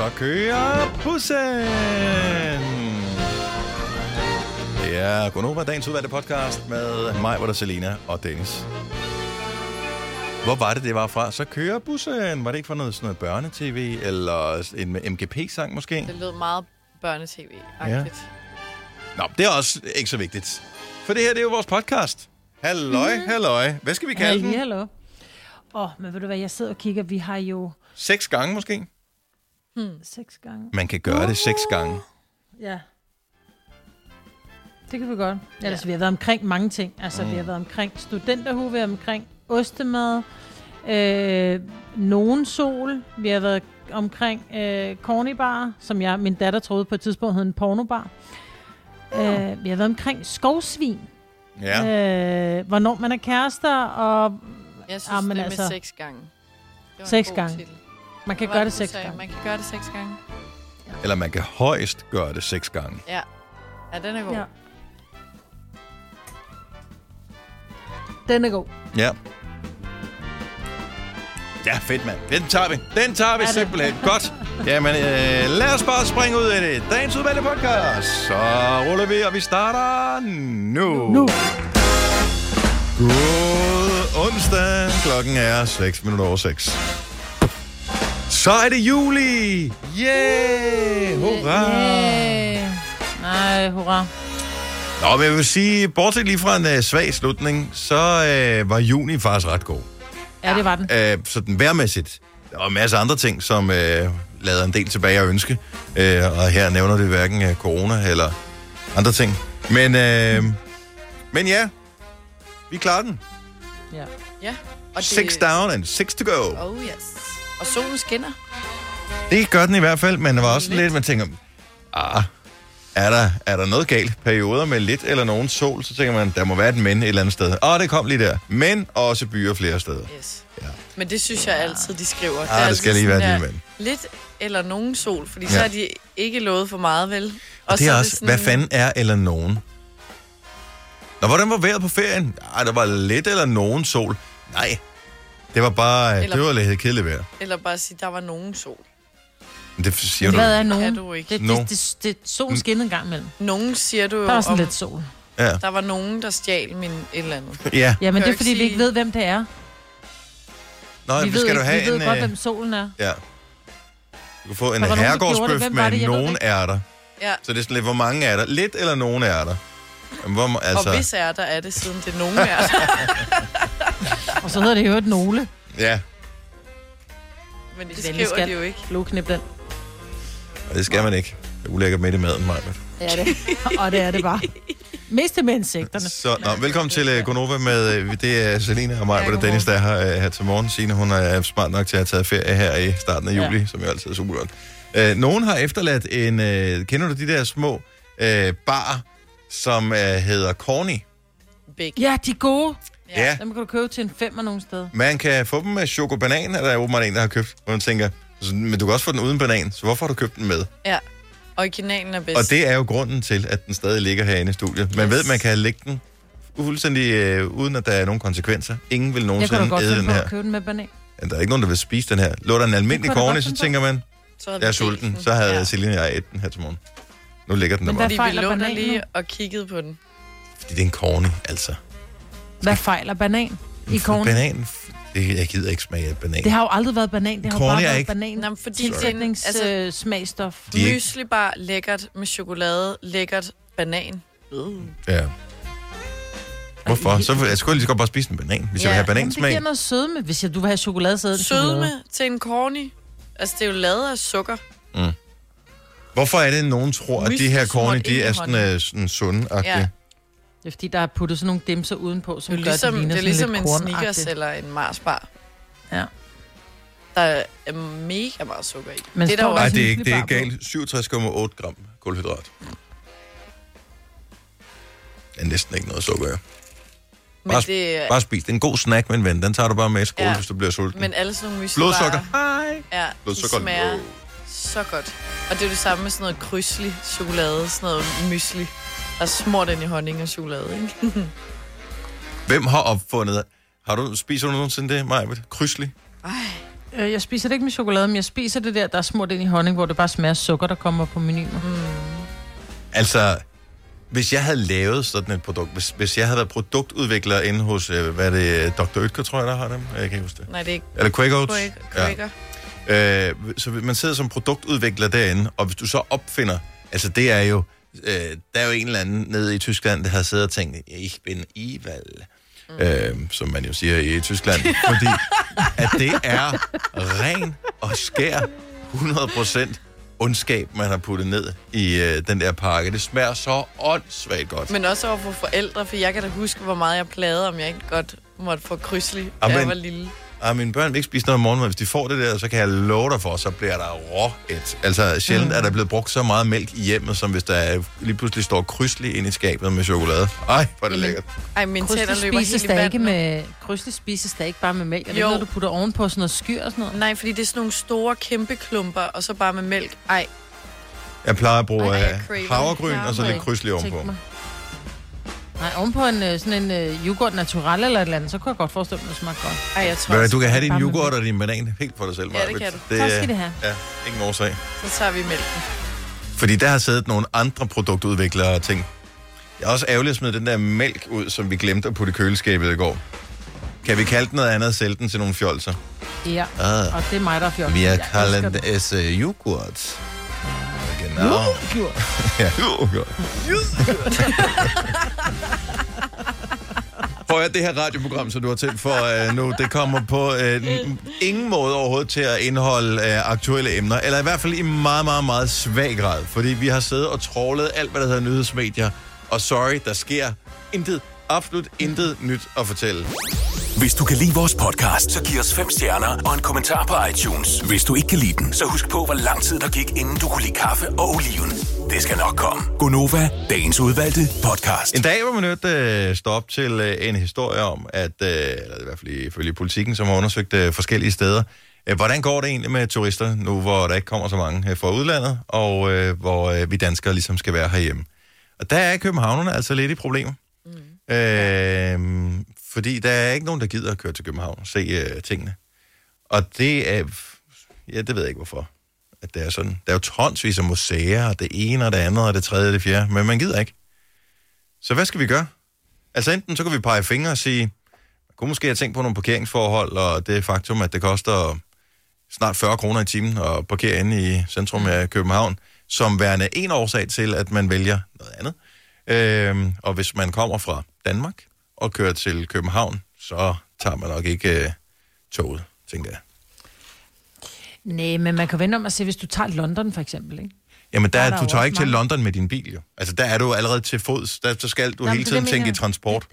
så kører bussen. Det er Gunova, dagens udvalgte podcast med mig, hvor der Selina og Dennis. Hvor var det, det var fra? Så kører bussen. Var det ikke fra noget, sådan noget børnetv, eller en MGP-sang måske? Det lød meget børnetv-agtigt. Nå, det er også ikke så vigtigt. For det her, det er jo vores podcast. Halløj, mm. halløj. Hvad skal vi kalde Hallo, den? hallo. Åh, oh, men ved du hvad, jeg sidder og kigger, vi har jo Seks gange måske? Seks gange. Man kan gøre det seks gange. Ja. Det kan vi godt. Ellers, ja. vi har været omkring mange ting. Altså, mm. vi har været omkring studenterhue, vi har været omkring ostemad, øh, nogen sol, vi har været omkring øh, cornybar, som jeg, min datter troede på et tidspunkt hed en pornobar. Øh, vi har været omkring skovsvin, Ja. øh, hvornår man er kærester, og Jeg synes, Ah, men det altså, med seks gange. Det var en seks god gange. titel. Man kan Hvad gøre det du seks gange. Man kan gøre det seks gange. Eller man kan højst gøre det seks gange. Ja. Ja, den er god. Ja. Den er god. Ja. Ja, fedt mand. Den tager vi. Den tager vi det? simpelthen. Godt. Jamen, øh, lad os bare springe ud af det. Dagens udvalgte podcast. Så ruller vi, og vi starter nu. Nu. God onsdag. Klokken er 6 minutter over 6. Så er det juli. Yeah! Hurra! Yeah. Nej, hurra. Nå, men jeg vil sige, bortset lige fra en uh, svag slutning, så uh, var juni faktisk ret god. Ja, det var den. Uh, sådan værmæssigt. Der var en masse andre ting, som uh, lavede en del tilbage at ønske. Uh, og her nævner det hverken uh, corona eller andre ting. Men, uh, men ja, vi klarer den. Ja. Ja. Og Six down and six to go. Oh yes. Og solen skinner. Det gør den i hvert fald, men der var også Lidt. lidt, man tænker, ah, er der, er der noget galt? Perioder med lidt eller nogen sol, så tænker man, der må være et men et eller andet sted. Åh, det kom lige der. Men også byer flere steder. Yes. Ja. Men det synes jeg altid, de skriver. Ah, det skal altid lige være sådan et lille Lidt eller nogen sol, fordi Ja. så har de ikke lovet for meget, vel? Og det så er også, hvad fanden er eller nogen? Nå, hvordan var vejret på ferien? Ej, der var lidt eller nogen sol. Nej, det var bare, Eller- eller... det var lidt kedeligt vejr. Eller bare sige, der var nogen sol. Men Det siger Hvad du. er nogen? Er du ikke? Det, No. det, det, det, solen skinner en gang imellem. Nogen siger du jo Der er sådan om, lidt sol. Ja. der var nogen, der stjal min et eller andet. ja. Ja, men Kan det jo er fordi, ikke vi ikke sige- ved, hvem det er. Nå, vi vi ved, skal ikke, du have vi ved en... godt, øh, hvem solen er. Ja. Du kan få en Der var nogen, der gjorde det. herregårdsbøf Hvem var det? med Jeg ved det nogen ikke. ærter. Ja. Så det er sådan lidt, hvor mange er der? Lidt eller nogen er der? Jamen, Hvor, Altså... altså, Og hvis er der, er det siden det er nogen er der. Og så hedder det jo et nogle. Ja, Men det Venlig skriver skat. de jo ikke. Blodknip den. og det skal man ikke. Det er ulækkert midt i maden, Maja. Ja, det. Og det er det bare. Mest til med insekterne. Så, nå, velkommen til uh, Gonova med, uh, det er Selina og mig, Ja, hvor det er Dennis, der er her, uh, her til morgen. Signe, hun er smart nok til at have taget ferie her i starten af Ja. juli, som jo altid er super godt. Uh, nogen har efterladt en, uh, kender du de der små uh, bar, som uh, hedder Corny? Big. Ja, de er gode. Ja. ja. Dem kan du købe til en femmer nogen steder. Man kan få dem med chokobanan, er der åbenbart en, der har købt, hvor man tænker, "Så- men du kan også få den uden banan, så hvorfor har du købt den med? Ja. Originalen er bedst. Og det er jo grunden til, at den stadig ligger herinde i studiet. Man Yes. ved, man kan lægge den fuldstændig øh, uden, at der er nogen konsekvenser. Ingen vil Jeg kunne nogensinde da godt æde finde den på her. at købe den med banan. Ja, Der er ikke nogen, der vil spise den her. Lå der en almindelig jeg godt så finde tænker man, så jeg er sulten. den. Så havde Ja. Celine og jeg et den her til morgen. Nu ligger den der Men Fordi vi lå der lige og kiggede på den. Fordi det er en corny, altså. Hvad fejler banan i corn? Banan, det, jeg gider ikke smage af banan. Det har jo aldrig været banan. Det har Corny bare er været ikke- banan. Nå, men fordi det er en- Tilsætnings altså- øh, smagstof. De Mysli bare lækkert med chokolade, lækkert banan. Ja. Hvorfor? Så jeg skulle lige så godt bare spise en banan, hvis Ja, jeg vil have Jamen, det banansmag. giver noget sødme. Hvis jeg, du vil have chokolade, så det chokolade. Sødme til en corny. Altså, det er jo lavet af sukker. Hvorfor er det, at nogen tror, at de her corny, de er sådan, uh, sådan sunde Ja. Det er fordi, der er puttet sådan nogle dimser udenpå, som Det er gør, ligesom, det ligner det er ligesom sådan en kornagtigt. eller en Mars bar. Ja. Der er mega meget sukker i. Men det er der Nej, det er ikke, det er ikke galt. 67,8 gram kulhydrat. Det er næsten ikke noget sukker, ja. Men, Bare, det, er- bare spis. Det er en god snack, min ven. Den tager du bare med i skole, Ja. hvis du bliver sulten. men alle sådan nogle mysli Blodsukker. Hej. Ja, Blodsukker. de smager Wow. så godt. Og det er det samme med sådan noget krydsli chokolade, sådan noget mysli. Er smurt ind i honning og chokolade, ikke? Hvem har opfundet... Har du, spiser du nogensinde det, Maja? Krydsli? Ej, Øh, Jeg spiser det ikke med chokolade, men jeg spiser det der, der er smurt ind i honning, hvor det bare smager af sukker, der kommer på menuen. Mm. Altså, hvis jeg havde lavet sådan et produkt, hvis, hvis jeg havde været produktudvikler inde hos, øh, hvad er det, Dr. Oetker, tror jeg, der har dem? Jeg kan ikke huske det. Nej, det er ikke Eller Quaker Oats? Quaker. Quaker. Ja. Øh, så man sidder som produktudvikler derinde, og hvis du så opfinder, altså det er jo, øh, der er jo en eller anden nede i Tyskland, der har siddet og tænkt, ich bin evil, mm. øh, som man jo siger i Tyskland, fordi at det er ren og skær 100% ondskab, man har puttet ned i øh, den der pakke. Det smager så åndssvagt godt. Men også over for forældre, for jeg kan da huske, hvor meget jeg plagede, om jeg ikke godt måtte få krydselig, da jeg var lille. Ah, mine børn vil ikke spise noget morgenmad. Hvis de får det der, så kan jeg love dig for, så bliver der rå et. Altså, sjældent mm. er der blevet brugt så meget mælk i hjemmet, som hvis der er, lige pludselig står krydslig ind i skabet med chokolade. Ej, hvor er det lækkert. Ej, mine tænder løber helt i vand. ikke med... Krydsel spises der ikke bare med mælk. Er det Jo. noget, du putter ovenpå sådan noget skyr og sådan noget? Nej, fordi det er sådan nogle store, kæmpe klumper, og så bare med mælk. Ej, Jeg plejer at bruge Ej, øh, havregryn og så lidt krydslig tænk ovenpå. mig. Nej, ovenpå en, øh, sådan en uh, yoghurt natural eller et eller andet, så kunne jeg godt forestille mig, at det smager godt. ej, jeg tror Ved du, kan have din yoghurt og din banan helt for dig selv, Ja, det kan du. Tak skal det have. Ja, ingen årsag. så tager vi mælken. Fordi der har siddet nogle andre produktudviklere og tænkt, jeg er også ærgerlig at smide den der mælk ud, som vi glemte at putte i køleskabet i går. Kan vi kalde den noget andet og sælge den til nogle fjolser? Ja, Ah. og det er mig, der er fjollet. Vi har kaldt den. det uh, yoghurt. Genau. Ja. Prøv at det her radioprogram, som du har tændt for uh, nu, det kommer på uh, ingen måde overhovedet til at indeholde uh, aktuelle emner, eller i hvert fald i meget, meget, meget svag grad, fordi vi har siddet og trålet alt, hvad der hedder nyhedsmedier, og sorry, der sker intet, absolut intet nyt at fortælle. Hvis du kan lide vores podcast, så giv os fem stjerner og en kommentar på iTunes. Hvis du ikke kan lide den, så husk på, hvor lang tid der gik, inden du kunne lide kaffe og oliven. Det skal nok komme. Gonova, dagens udvalgte podcast. En dag var man nødt øh, stå op til øh, en historie om, at, øh, eller i hvert fald ifølge politikken, som har undersøgt øh, forskellige steder, øh, hvordan går det egentlig med turister, nu hvor der ikke kommer så mange øh, fra udlandet, og øh, hvor øh, vi danskere ligesom skal være herhjemme. Og der er københavnerne altså lidt i problemer. Mm. Øh, fordi der er ikke nogen, der gider at køre til København og se øh, tingene. Og det er, ja, det ved jeg ikke hvorfor, at det er sådan. Der er jo tonsvis af museer, og det ene og det andet og det tredje og det fjerde, men man gider ikke. Så hvad skal vi gøre? Altså enten så kan vi pege fingre og sige, man kunne måske have tænkt på nogle parkeringsforhold, og det faktum, at det koster snart 40 kroner i timen at parkere inde i centrum af København, som værende en årsag til, at man vælger noget andet. Øhm, og hvis man kommer fra Danmark og kører til København, så tager man nok ikke øh, toget, tænker jeg. Nej, men man kan vende om at se, hvis du tager London for eksempel, ikke? Jamen, der, Der er er, du tager ikke til London med din bil, jo. Altså, der er du allerede til fods. Der, så skal du Nå, hele det tiden det, tænke i transport.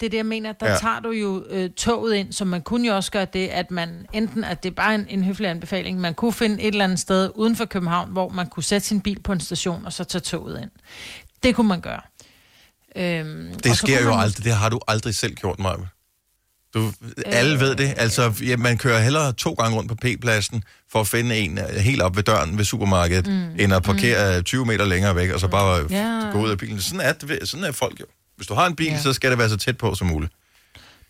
Det er det, jeg mener. Der ja. tager du jo øh, toget ind, så man kunne jo også gøre det, at man enten, at det er bare en, en høflig anbefaling, man kunne finde et eller andet sted uden for København, hvor man kunne sætte sin bil på en station, og så tage toget ind. Det kunne man gøre. Øhm, Det sker jo man aldrig. Det har du aldrig selv gjort, Maja. Du, alle ved det. Altså, ja, man kører hellere to gange rundt på P-pladsen for at finde en øh, helt op ved døren ved supermarkedet, mm. end at parkere mm. 20 meter længere væk, og så bare ja. Ja. gå ud af bilen. Sådan er, det, sådan er folk jo. Hvis du har en bil. Ja. så skal det være så tæt på som muligt.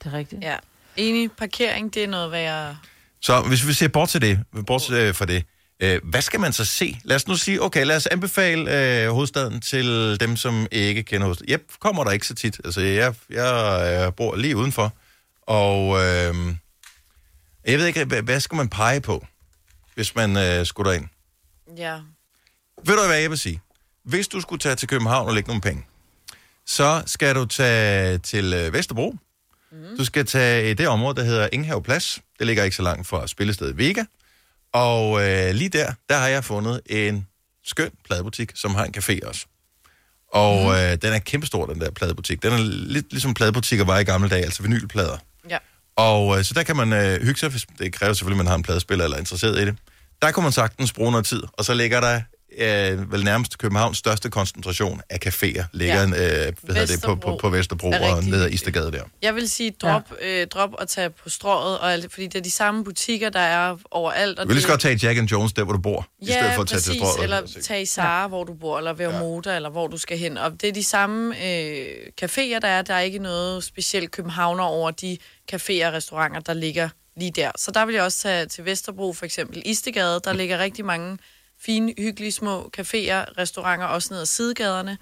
Det er rigtigt. Ja. Enig, parkering, det er noget værre. Så hvis vi ser bort til det, bort øh, fra det, øh, hvad skal man så se? Lad os nu sige, okay, lad os anbefale øh, hovedstaden til dem, som ikke kender hovedstaden. Jeg kommer der ikke så tit. Altså, jeg, jeg øh, bor lige udenfor, og øh, jeg ved ikke, hvad, hvad skal man pege på, hvis man øh, skulle derind? Ja. Ved du, hvad jeg vil sige? Hvis du skulle tage til København og lægge nogle penge, så skal du tage til øh, Vesterbro. Mm. Du skal tage øh, det område, der hedder Ingenhav Plads. Det ligger ikke så langt fra spillestedet Vega. Og øh, lige der, der har jeg fundet en skøn pladebutik, som har en café også. Og mm. øh, den er kæmpestor, den der pladebutik. Den er lidt ligesom pladebutikker var i gamle dage, altså vinylplader. Ja. Og øh, så der kan man øh, hygge sig, hvis det kræver selvfølgelig, at man har en pladespiller eller er interesseret i det. Der kunne man sagtens bruge noget tid, og så ligger der øh, vel nærmest Københavns største koncentration af caféer, ligger Ja. ja. øh, hvad hedder det, på, på, Vesterbro på Vesterbro er og rigtig ned ad hyggeligt. Istergade der. Jeg vil sige, drop, ja. øh, drop og tage på strået, og alt, fordi det er de samme butikker, der er overalt. Og Du vil lige så godt tage Jack and Jones der, hvor du bor, i stedet Ja, for at tage til præcis. strøget. Eller tage i Sara, ja. hvor du bor, eller ved Moda, ja. eller hvor du skal hen. Og det er de samme øh, caféer, der er. Der er ikke noget specielt københavner over de caféer og restauranter, der ligger lige der. Så der vil jeg også tage til Vesterbro, for eksempel Istegade. Der ligger rigtig mange fine, hyggelige små caféer, restauranter, også ned ad sidegaderne.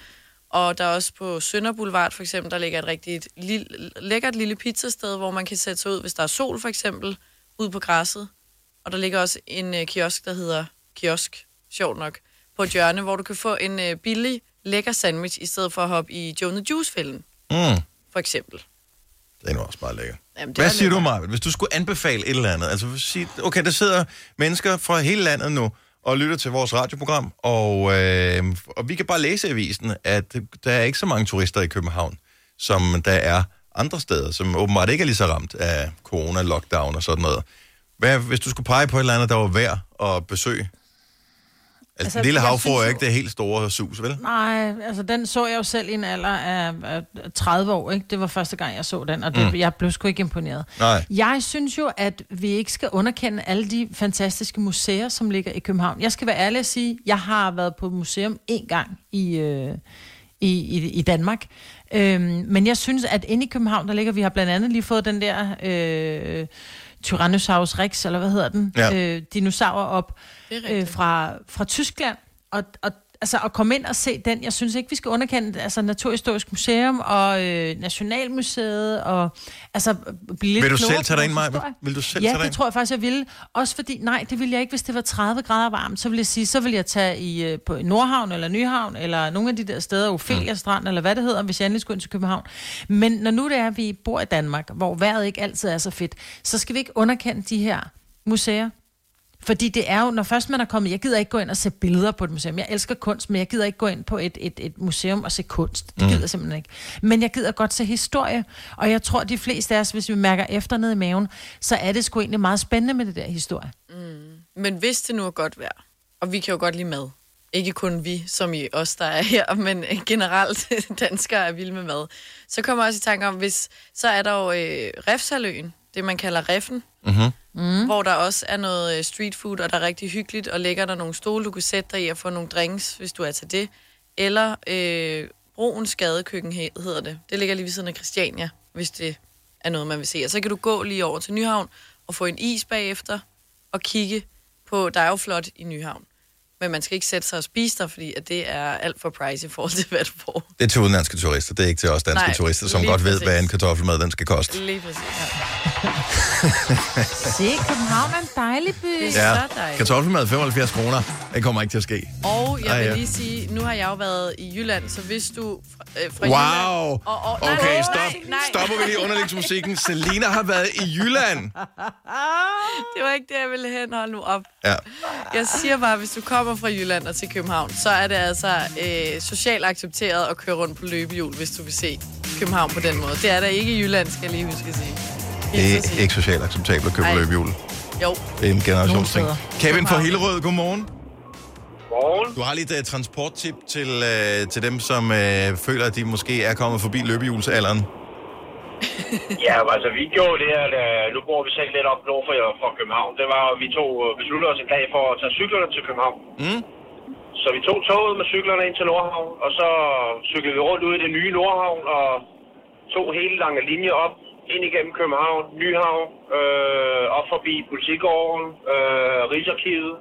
Og der er også på Sønder Boulevard, for eksempel, der ligger et rigtig lille, lækkert lille pizzasted, hvor man kan sætte sig ud, hvis der er sol, for eksempel, ud på græsset. Og der ligger også en øh, kiosk, der hedder Kiosk, sjovt nok, på et hjørne, hvor du kan få en øh, billig, lækker sandwich, i stedet for at hoppe i Joe the Juice-fælden, Mm, for eksempel. det er nu også meget lækkert. Jamen, Hvad er siger du, lækkert. Marvind, hvis du skulle anbefale et eller andet? Altså, sige, okay, der sidder mennesker fra hele landet nu og lytter til vores radioprogram, og, øh, og vi kan bare læse i avisen, at der er ikke så mange turister i København, som der er andre steder, som åbenbart ikke er lige så ramt af corona, lockdown og sådan noget. Hvad, hvis du skulle pege på et eller andet, der var værd at besøge? Altså, Altså, altså lille jeg hav får synes jo jo- ikke det helt store sus, vel? Nej, altså den så jeg jo selv i en alder af, af 30 år, ikke? Det var første gang, jeg så den, og det, mm. jeg blev sgu ikke imponeret. Nej. Jeg synes jo, at vi ikke skal underkende alle de fantastiske museer, som ligger i København. Jeg skal være ærlig at sige, jeg har været på museum en gang i, øh, i, i, i Danmark. Øhm, men jeg synes, at inde i København, der ligger, vi har blandt andet lige fået den der øh, Tyrannosaurus rex, eller hvad hedder den? Ja. Øh, dinosaurer op øh, fra, fra Tyskland. Og, og altså at komme ind og se den, jeg synes ikke, vi skal underkende altså Naturhistorisk Museum og øh, Nationalmuseet og altså blive lidt Vil du selv tage dig ind, Maja? Vil du selv Ja, tage det ind? tror jeg faktisk, jeg ville. Også fordi, nej, det ville jeg ikke, hvis det var 30 grader varmt. Så ville jeg sige, så ville jeg tage i, øh, på Nordhavn eller Nyhavn, eller nogle af de der steder, Ophelia Mm. Strand, eller hvad det hedder, hvis jeg endelig skulle ind til København. Men når nu det er, at vi bor i Danmark, hvor vejret ikke altid er så fedt, så skal vi ikke underkende de her museer. Fordi det er jo, når først man er kommet, jeg gider ikke gå ind og se billeder på et museum. Jeg elsker kunst, men jeg gider ikke gå ind på et, et, et museum og se kunst. Det gider jeg simpelthen ikke. Men jeg gider godt se historie, og jeg tror, de fleste af os, hvis vi mærker efter ned i maven, så er det sgu egentlig meget spændende med det der historie. Men hvis det nu er godt vejr, og vi kan jo godt lide mad, ikke kun vi, som i os, der er her, men generelt danskere er vilde med mad, så kommer jeg også i tanke om, hvis, så er der jo øh, Refsaløen, det man kalder Reffen, Mhm. mm. hvor der også er noget øh, street food, og der er rigtig hyggeligt, og ligger der nogle stole, du kan sætte dig i og få nogle drinks, hvis du er til det. Eller øh, Broens Gadekøkken he- hedder det. Det ligger lige ved siden af Christiania, hvis det er noget, man vil se. Og så kan du gå lige over til Nyhavn og få en is bagefter, og kigge på, der er jo flot i Nyhavn. Men man skal ikke sætte sig og spise der, fordi at det er alt for price i forhold til, hvad du får. Det er til udenlandske turister, det er ikke til os danske Nej, turister, som godt ved, præcis. hvad en kartoffelmad den skal koste. Lige præcis. Se, København er en dejlig by. Det er Ja, så dejligt. kartoffelmad 75 kroner, det kommer ikke til at ske. Og jeg Ej, vil ja. lige sige, nu har jeg jo været i Jylland, så hvis du fra, øh, fra Wow! Jylland... Og, og, nej, Okay, stop. Nej, nej, Stopper vi lige underlægsmusikken. Selina har været i Jylland. Det var ikke det, jeg ville hen. Hold nu op. Ja. Jeg siger bare, hvis du kommer fra Jylland og til København, så er det altså øh, socialt accepteret at køre rundt på løbehjul, hvis du vil se København på den måde. Det er der ikke i Jylland, skal jeg lige huske at sige. Det er ikke socialt acceptabelt at købe Ej. løbehjul. Jo, Det er en generationsting. Nogle Kevin fra. Hillerød, godmorgen. Morgen. Du har lige et uh, transporttip til, uh, til dem, som uh, føler, at de måske er kommet forbi løbehjulsalderen. Ja, altså vi gjorde det her, da, nu bor vi selv lidt op nord for, for København. Det var, at vi tog øh, besluttede os en dag for at tage cyklerne til København. Mm. Så vi tog toget med cyklerne ind til Nordhavn, og så cyklede vi rundt ud i det nye Nordhavn, og tog hele lange linje op, ind igennem København, Nyhavn, øh, op forbi Politigården, øh, Rigsarkivet,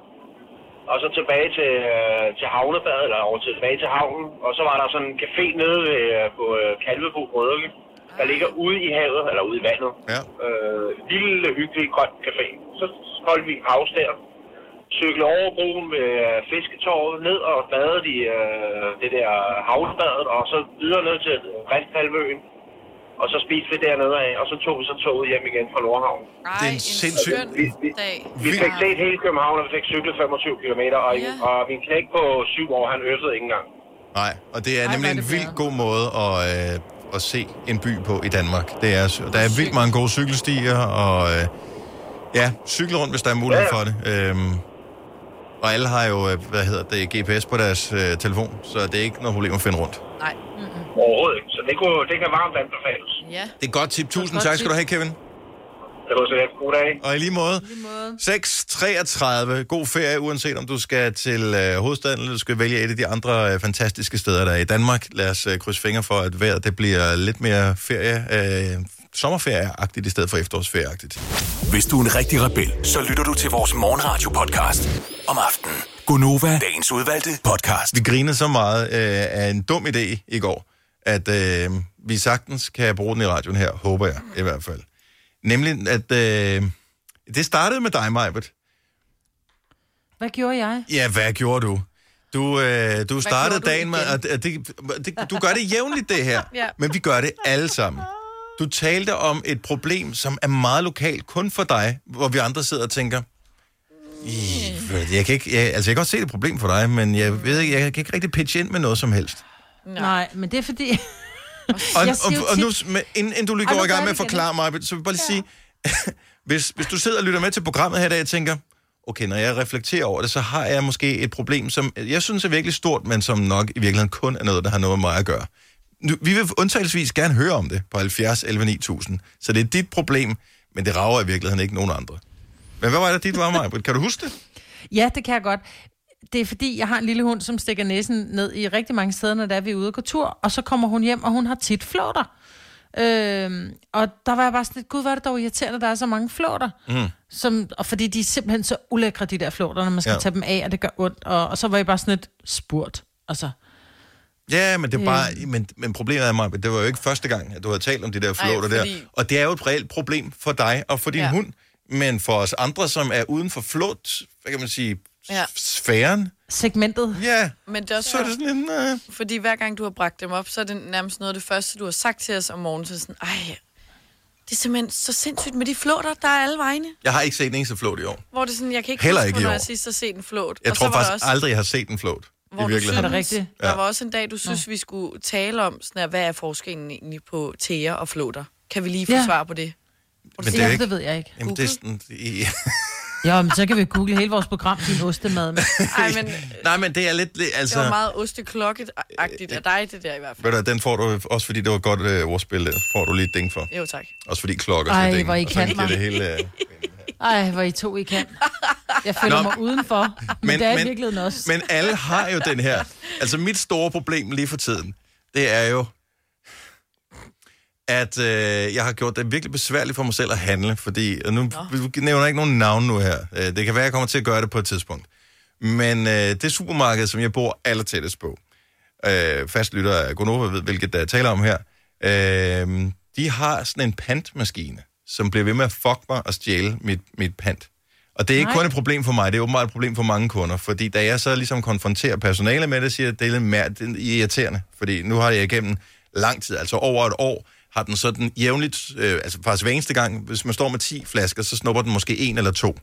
og så tilbage til, øh, til havnebadet, eller over tilbage til havnen. Og så var der sådan en café nede ved, øh, på øh, Kalvebo Brødrike, der ligger ude i havet, eller ude i vandet. Ja. Øh, lille, hyggelig, grøn café. Så holdt vi en pause der. Cyklede over broen ved øh, Fisketorvet, ned og badede i øh, det der havnebadet, og så videre ned til Resthalvøen. Og så spiste vi dernede af, og så tog vi så toget hjem igen fra Nordhavn. Ej, Det er en sindssyg- Vi- vi- dag. Vi fik set hele København, og vi fik cyklet 25 km, og, Ja. og min knæk på syv år, han øvede ikke engang. Nej, og det er Ej, nemlig en det vildt bedre. god måde at, øh, at se en by på i Danmark. Det er, der er vildt mange gode cykelstier, og øh, ja, cykle rundt, hvis der er mulighed Ja, for det. Øhm, og alle har jo, øh, hvad hedder det, GPS på deres øh, telefon, så det er ikke noget problem at finde rundt. Nej. Overhovedet ikke. Så det, kunne, det kan varmt anbefales. Ja. Det er godt tip. Tusind godt tak skal du have, Kevin. Det var så lidt. God dag. Og i lige måde, 6.33. God ferie, uanset om du skal til øh, hovedstaden, eller du skal vælge et af de andre øh, fantastiske steder, der er i Danmark. Lad os øh, krydse fingre for, at vejret det bliver lidt mere ferie. Øh, sommerferieagtigt i stedet for efterårsferieagtigt. Hvis du er en rigtig rebel, så lytter du til vores morgenradio-podcast om aftenen. Gunova, dagens udvalgte podcast. Vi grinede så meget øh, af en dum idé i går, at øh, vi sagtens kan bruge den i radioen her, håber jeg i hvert fald. Nemlig, at øh, det startede med dig, Majbert. Hvad gjorde jeg? Ja, hvad gjorde du? Du, øh, du startede du dagen med, igen? at det, det, det, du gør det jævnligt, det her. Ja. Men vi gør det alle sammen. Du talte om et problem, som er meget lokalt, kun for dig, hvor vi andre sidder og tænker, "Ih, jeg kan ikke, jeg, altså jeg kan godt se det problem for dig, men jeg ved ikke, jeg kan ikke rigtig pitche ind med noget som helst. Nej, Nej men det er fordi... Og, og, jo og nu, med, inden, inden du lige går i gang med at forklare mig, så vil jeg bare lige sige, hvis, hvis du sidder og lytter med til programmet her i dag, og tænker, okay, når jeg reflekterer over det, så har jeg måske et problem, som jeg synes er virkelig stort, men som nok i virkeligheden kun er noget, der har noget med mig at gøre. Nu, vi vil undtagelsesvis gerne høre om det på 70 11 9000, så det er dit problem, men det rager i virkeligheden ikke nogen andre. Men hvad var det, dit var, Maja? Kan du huske det? Ja, det kan jeg godt. Det er fordi, jeg har en lille hund, som stikker næsen ned i rigtig mange steder, når der er, vi er ude og gå tur. Og så kommer hun hjem, og hun har tit flåter. Øhm, og der var jeg bare sådan lidt, gud, hvor er det dog irriterende, at der er så mange flåter. Mm. Som, og fordi de er simpelthen så ulækre, de der flåter, når man skal Ja. tage dem af, og det gør ondt. Og, og så var jeg bare sådan lidt spurgt. Altså, Ja, men det er bare, men, men problemet er mig, det var jo ikke første gang, at du havde talt om de der flåter der. fordi- Og det er jo et reelt problem for dig og for din. Ja. hund. Men for os andre, som er uden for flåt, hvad kan man sige, ja. Sfæren, segmentet. ja, Men det er også så er det sådan en... Uh... Fordi hver gang du har bragt dem op, så er det nærmest noget af det første, du har sagt til os om morgenen. Så sådan, ej, det er simpelthen så sindssygt med de flåter, der er alle vegne. Jeg har ikke set en eneste flåt i år. Hvor det er sådan, jeg kan ikke Heller huske, ikke i hvornår år. jeg sidst har set en flåt. Jeg Og tror så var der faktisk aldrig, jeg har set en flåt. I hvor du virkeligheden. Er det synes, rigtigt? Der var også en dag, du synes, vi skulle tale om, sådan her, hvad er forskellen egentlig på tæer og flåter? Kan vi lige få Ja. svar på det? Men Det, er ikke... det ved jeg ikke. Jamen, det er sådan, Ja, men så kan vi google hele vores program, din ostemad. Men Ej, men Nej, men det er lidt... Altså, det var meget osteklokket-agtigt af dig, det der i hvert fald. ved du, den får du også, fordi det var et godt øh, ordspil, der får du lige et ding for. Jo, tak. Også fordi klokker Ej, skal ding. hvor I kan mig. det hele... Øh... ej, hvor I to I kan. Jeg føler Nå. mig udenfor, men, men det er i virkeligheden også. Men alle har jo den her. Altså mit store problem lige for tiden, det er jo, at øh, jeg har gjort det virkelig besværligt for mig selv at handle, fordi, nu vi nævner jeg ikke nogen navn nu her. Øh, Det kan være, at jeg kommer til at gøre det på et tidspunkt. Men øh, det supermarked, som jeg bor aller tættest på, øh, fastlytter af Gonova ved, hvilket der taler om her, øh, de har sådan en pantmaskine, som bliver ved med at fuck mig og stjæle mit, mit pant. Og det er ikke Nej. kun et problem for mig, det er åbenbart et problem for mange kunder, fordi da jeg så ligesom konfronterer personale med det, siger jeg, at det er lidt mere det er irriterende, fordi nu har jeg igennem lang tid, altså over et år, har den sådan jævnligt, øh, altså faktisk hver eneste gang, hvis man står med 10 flasker, så snupper den måske en eller to.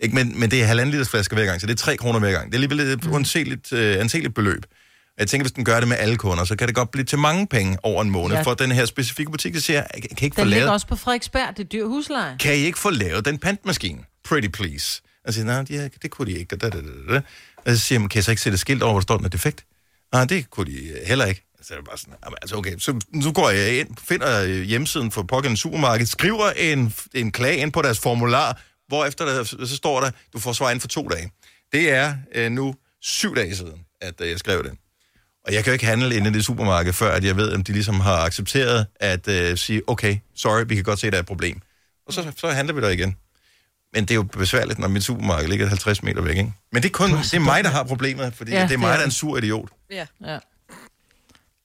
Ikke, men, men det er halvanden liters flasker hver gang, så det er 3 kroner hver gang. Det er alligevel et uanseligt, øh, anseligt beløb. Jeg tænker, hvis den gør det med alle kunder, så kan det godt blive til mange penge over en måned Ja. for den her specifikke butik, der siger, kan I ikke få Den ligger lavet, også på Frederiksberg, det er dyr husleje. kan I ikke få lavet den pantmaskine? Pretty please. Og siger, nej, de, det kunne de ikke. Og, da, da, da, da. og så siger man, kan jeg så ikke sætte skilt over, hvor der står, den er defekt? Nej, det kunne de øh, heller ikke. Så er det bare sådan, "Jamen, altså okay, så nu går jeg ind, finder øh, hjemmesiden for pågældende supermarked, skriver en, en klage ind på deres formular, hvor efter der, så står der, du får svar inden for to dage. Det er øh, nu syv dage siden, at øh, jeg skrev det. Og jeg kan jo ikke handle inde i det supermarked, før at jeg ved, om de ligesom har accepteret at øh, sige, okay, sorry, vi kan godt se, at der er et problem. Og så, så handler vi der igen. Men det er jo besværligt, når mit supermarked ligger 50 meter væk, ikke? Men det er kun det er mig, der har problemet, fordi ja, det er mig, er der er en sur idiot. Ja. Ja.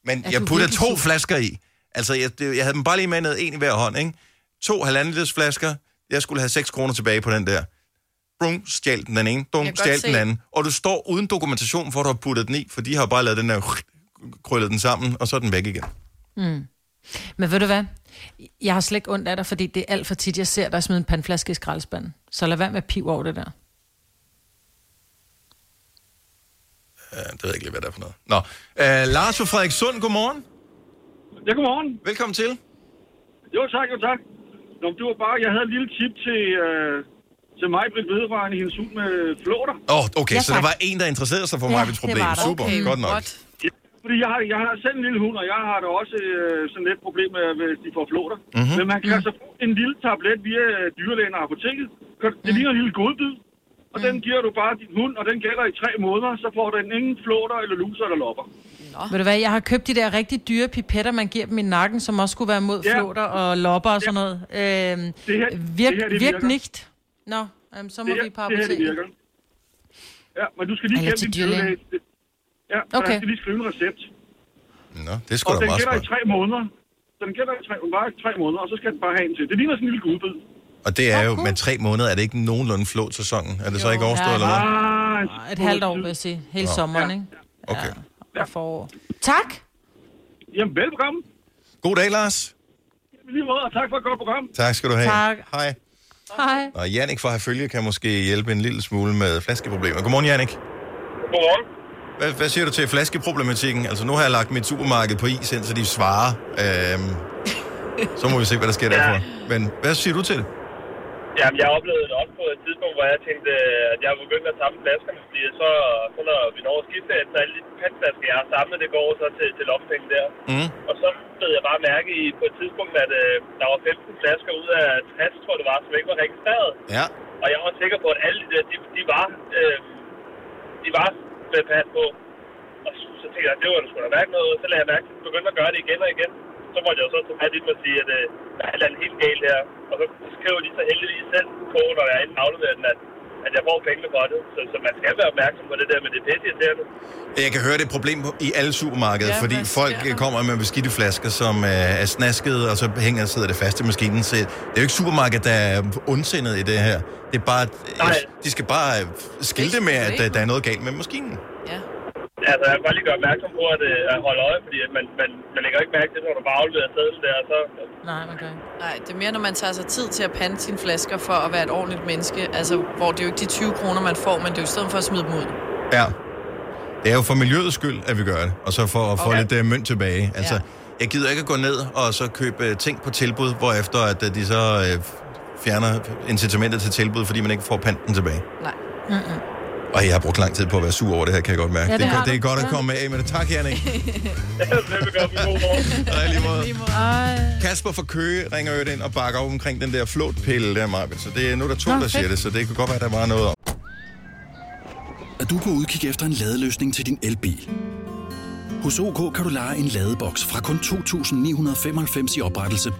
Men jeg virkelig to flasker i. Altså, jeg, det, jeg havde dem bare lige med ned, en i hver hånd, ikke? To halvanden liters flasker. Jeg skulle have 6 kroner tilbage på den der. Brum, stjal den, den ene. Brum, Jeg kan stjal godt den se. anden. Og du står uden dokumentation for, at du har puttet den i, for de har bare lavet den der krøllet den sammen, og så er den væk igen. Men ved du hvad? Jeg har slet ikke ondt af dig, fordi det er alt for tit, jeg ser dig smide en pandflaske i skraldespanden. Så lad være med at pive over det der. Uh, det ved jeg ikke lige, hvad det er for noget. Nå. Uh, Lars fra Frederikssund, godmorgen. Ja, godmorgen. Velkommen til. Jo, tak, jo, tak. Nå, det var bare, jeg havde et lille tip til, øh, til mig, Britt Vedvarende, hendes hund med flåter. Åh, oh, okay, Ja, så der var en, der interesserede sig for Ja, mig, det problem. var der. Super, Okay, godt nok. what? Ja, fordi jeg har, jeg har selv en lille hund, og jeg har da også øh, sådan lidt problem med, hvis de får flåter. Mhm. Mm-hmm. Men man kan så få en lille tablet via øh, dyrlægen og apoteket. Det ligner en lille godbid. Og mm. den giver du bare din hund, og den gælder i tre måneder, så får den ingen flåter eller luser eller lopper. Ved du hvad, jeg har købt de der rigtig dyre pipetter, man giver dem i nakken, som også skulle være mod Ja. flåter og lopper og sådan noget. Øhm, Det her- virk, det her, det virk virker. nicht. Nå, øhm, så må Det, vi på her, det her, det apoteket. virker. Ja, men du skal lige kende din dyrlæge. Ja, okay. Jeg skal lige skrive en recept. Nå, det er sgu Og da den meget gælder i tre måneder. Så den gælder i tre, bare i tre måneder, og så skal den bare have en til. Det ligner sådan en lille gudbid. Og det er jo, cool. med tre måneder er det ikke nogenlunde flåt-sæsonen. Er det så Jo. ikke overstået, Ja, eller hvad? Ah, Et halvt år, vil jeg sige. Hele Nå. sommeren, Ja. ikke? Okay. Ja, og forår. Tak! Jamen, velbekomme. God dag, Lars. I lige måde, og tak for et godt program. Tak skal du have. Tak. Hej. Hej. Og Jannik fra Herfølge kan måske hjælpe en lille smule med flaskeproblemer. Godmorgen, Jannik. Godmorgen. Hvad, hvad siger du til flaskeproblematikken? Altså, nu har jeg lagt mit supermarked på is, indtil de svarer. Øhm, så må vi se, hvad der sker Ja. derfra. Men hvad siger du til det? Jamen, jeg oplevede det også på et tidspunkt, hvor jeg tænkte, at jeg begyndte at samle flaskerne, fordi så, så når vi når at skifte, så alle de pantflasker, jeg har samlet, det går så til, til lommepenge der. Mm. Og så blev jeg bare mærke i på et tidspunkt, at øh, der var 15 flasker ud af 60, tror jeg det var, som ikke var registreret. Ja. Og jeg var sikker på, at alle de der, de, de var, øh, de var med pant på. Og så, så tænkte jeg, at det var der sgu da mærke noget. Så lagde jeg mærke til, at begyndte at gøre det igen og igen. Så måtte jeg jo så tage fat i dem og sige, at øh, der er et helt galt her. Og så skriver de så heldigvis selv på, når jeg er inde og afleverer den, at, at jeg får pengene for det. Så, så man skal være opmærksom på det der med det pisse irriterende. Jeg kan høre, det er et problem på- i alle supermarkeder, Ja, fordi folk øh, kommer med beskidte flasker, som øh, er snasket, og så hænger sidder det fast i maskinen. Så det er jo ikke supermarkedet, der er ondsindet i det her. Det er bare, Nej. de skal bare øh, skilte med, at øh, der er noget galt med maskinen. Ja. Altså, jeg vil bare lige gøre opmærksom på at, øh, at holde øje, fordi at man, man, man lægger ikke mærke til, når du bare afleverer sædlen der, og så... Nej, man kan ikke. Nej, det er mere, når man tager sig tid til at pande sine flasker for at være et ordentligt menneske. Altså, hvor det er jo ikke de 20 kroner, man får, men det er jo i stedet for at smide dem ud. Ja. Det er jo for miljøets skyld, at vi gør det, og så for at få Okay. lidt uh, mønt tilbage. Altså, Ja. jeg gider ikke at gå ned og så købe uh, ting på tilbud, hvorefter at uh, de så uh, fjerner incitamentet til tilbud, fordi man ikke får panten tilbage. Nej. Og jeg har brugt lang tid på at være sur over det her, kan jeg godt mærke. Ja, det det, er, det er godt at komme af med det. Tak, Jannik. Kasper fra Køge ringer jo ind og bakker op omkring den der flåtpille der, Marvind. Så det er nu der er to, Nå, der fedt. siger det, så det kan godt være, der var noget om. at du er på udkig efter en ladeløsning til din elbil. Hos OK kan du lege en ladeboks fra kun 2.995 i oprettelse,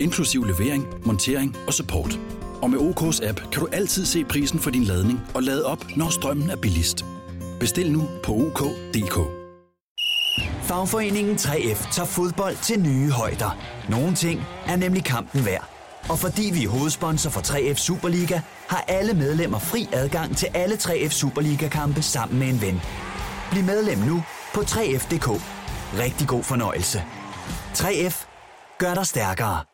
inklusiv levering, montering og support. Og med OK's app kan du altid se prisen for din ladning og lade op, når strømmen er billigst. Bestil nu på OK.dk. Fagforeningen 3F tager fodbold til nye højder. Nogle ting er nemlig kampen værd. Og fordi vi er hovedsponsor for 3F Superliga, har alle medlemmer fri adgang til alle 3F Superliga-kampe sammen med en ven. Bliv medlem nu på 3F.dk. Rigtig god fornøjelse. 3F gør dig stærkere.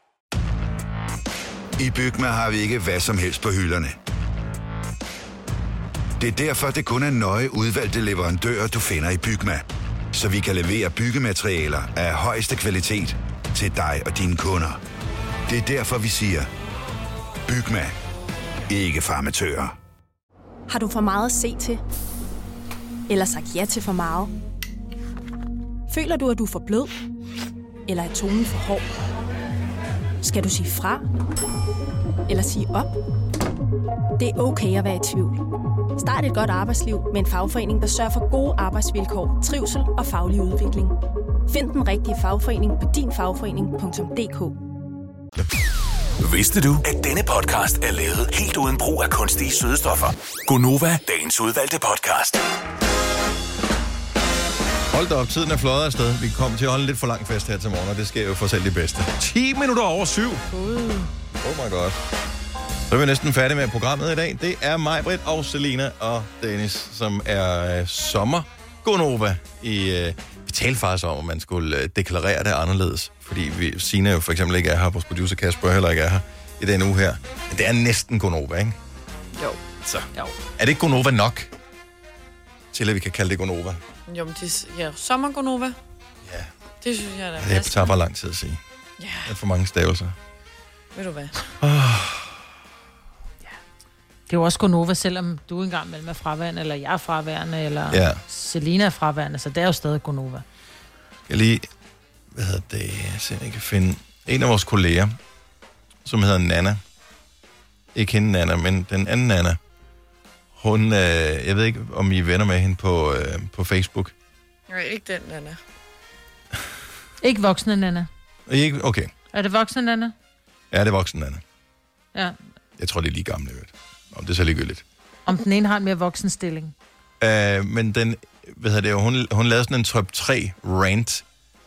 I Bygma har vi ikke hvad som helst på hylderne. Det er derfor, det kun er nøje udvalgte leverandører, du finder i Bygma. Så vi kan levere byggematerialer af højeste kvalitet til dig og dine kunder. Det er derfor, vi siger, Bygma. Ikke farmatører. Har du for meget at se til? Eller sagt ja til for meget? Føler du, at du er for blød? Eller er tonen for hård? Skal du sige fra? Eller sige op? Det er okay at være i tvivl. Start et godt arbejdsliv med en fagforening, der sørger for gode arbejdsvilkår, trivsel og faglig udvikling. Find den rigtige fagforening på dinfagforening.dk. Vidste du, at denne podcast er lavet helt uden brug af kunstige sødestoffer? Gonova, dagens udvalgte podcast. Hold da op, tiden er fløjet afsted. Vi kommer til at holde lidt for lang fest her til morgen, og det sker jo for selv det bedste. 10 minutter over syv. Oh my god. Så er vi næsten færdige med programmet i dag. Det er mig, Britt og Selina og Dennis, som er øh, sommer Gonova i... Øh, vi talte faktisk om, at man skulle øh, deklarere det anderledes. Fordi vi, Sina jo for eksempel ikke er her, vores producer Kasper heller ikke er her i den uge her. Men det er næsten Gonova, ikke? Jo. Så. Jo. Er det ikke Gonova nok? Til at vi kan kalde det Gonova? Jo, men de, s- ja, sommergonova. Ja. Det synes jeg, der Det tager bare lang tid at sige. Ja, Det er for mange stavelser. ved du hvad? Det er jo også Gonova, selvom du engang mellem er fraværende, eller jeg er fraværende, eller Ja. Selina er fraværende, så det er jo stadig Gonova. Jeg lige, hvad hedder det, se om jeg kan finde en af vores kolleger, som hedder Nana. Ikke hende Nana, men den anden Nana. Hun, øh, jeg ved ikke, om I er venner med hende på, øh, på Facebook. Nej, ikke den, Nana. Ikke voksne, Nana. Ikke? Okay. Er det voksne, Nana? Ja, det er voksen, Anna. Ja. Jeg tror, det er lige gamle, øvrigt. Om det er så ligegyldigt. Om den ene har en mere voksen stilling. Øh, men den, hvad hedder det, hun, hun lavede sådan en top 3 rant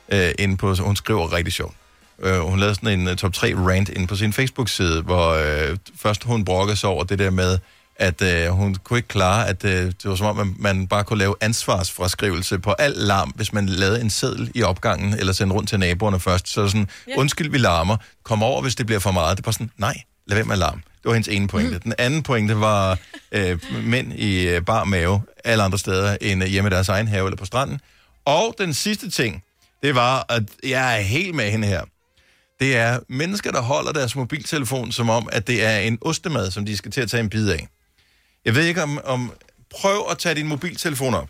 øh, inde på, hun skriver rigtig sjovt. Øh, hun lavede sådan en uh, top 3 rant inde på sin Facebook-side, hvor øh, først hun brokkede sig over det der med, at øh, hun kunne ikke klare, at øh, det var som om, man, man bare kunne lave ansvarsfraskrivelse på al larm, hvis man lavede en seddel i opgangen, eller sendte rundt til naboerne først. Så sådan, Ja. undskyld, vi larmer, kom over, hvis det bliver for meget. Det var sådan, nej, lad være med at larme. Det var hendes ene pointe. Mm. Den anden pointe var øh, mænd i øh, bar mave, alle andre steder end øh, hjemme i deres egen have eller på stranden. Og den sidste ting, det var, at jeg er helt med hende her. Det er mennesker, der holder deres mobiltelefon som om, at det er en ostemad, som de skal til at tage en bid af. Jeg ved ikke om... om prøv at tage din mobiltelefon op.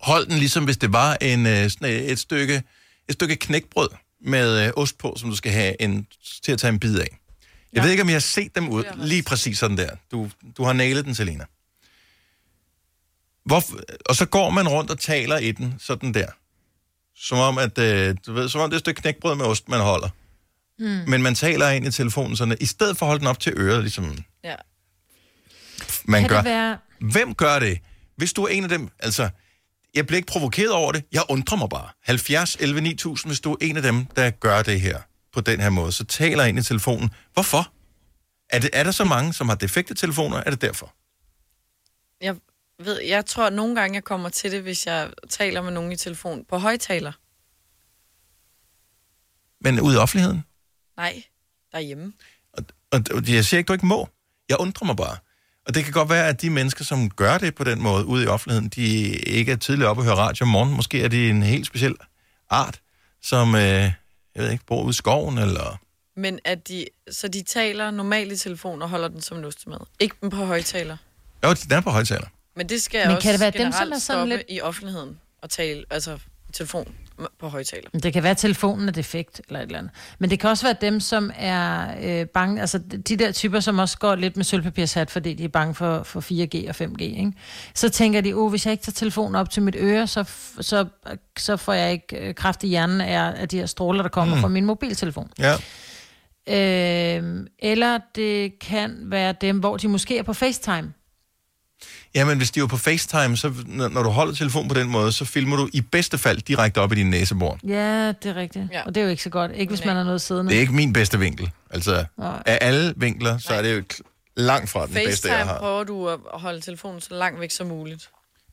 Hold den ligesom, hvis det var en, øh, sådan et, et, stykke, et stykke knækbrød med øh, ost på, som du skal have en, til at tage en bid af. Jeg ja. ved ikke, om jeg har set dem ud lige præcis sådan der. Du, du har nailet den, Selena. Hvorfor, og så går man rundt og taler i den, sådan der. Som om, at, øh, du ved, som om det er et stykke knækbrød med ost, man holder. Mm. Men man taler ind i telefonen sådan, at i stedet for at holde den op til øret, ligesom Ja. Man kan gør. det være... Hvem gør det? Hvis du er en af dem, altså, jeg bliver ikke provokeret over det, jeg undrer mig bare. 70 11 9000, hvis du er en af dem, der gør det her på den her måde, så taler ind i telefonen. Hvorfor? Er, det, er der så mange, som har defekte telefoner? Er det derfor? Jeg ved, jeg tror, at nogle gange, jeg kommer til det, hvis jeg taler med nogen i telefon på højtaler. Men ude i offentligheden? Nej, derhjemme. Og og jeg siger ikke, du ikke må. Jeg undrer mig bare. Og det kan godt være, at de mennesker, som gør det på den måde ude i offentligheden, de ikke er tidligere oppe og hører radio om morgenen. Måske er de en helt speciel art, som, øh, jeg ved ikke, bor ude i skoven, eller... Men at de, så de taler normalt i telefon og holder den som en ostemad. Ikke den på højtaler. Jo, de er på højtaler. Men det skal Men også kan det være dem, generelt som er sådan stoppe lidt- i offentligheden og tale, altså i telefon på højtaler. Det kan være, at telefonen er defekt eller et eller andet. Men det kan også være dem, som er øh, bange, altså de der typer, som også går lidt med sølvpapirshat, fordi de er bange for, for 4G og 5G. Ikke? Så tænker de, oh, hvis jeg ikke tager telefonen op til mit øre, så, så, så får jeg ikke øh, kraft i hjernen af, af de her stråler, der kommer mm. fra min mobiltelefon. Ja. Øh, eller det kan være dem, hvor de måske er på FaceTime. Jamen, hvis de er jo på FaceTime, så når, du holder telefonen på den måde, så filmer du i bedste fald direkte op i din næsebor. Ja, det er rigtigt. Ja. Og det er jo ikke så godt. Ikke hvis man har noget siddende. Det er ikke min bedste vinkel. Altså, Nej. af alle vinkler, så er det jo langt fra den bedste, jeg FaceTime har. prøver du at holde telefonen så langt væk som muligt.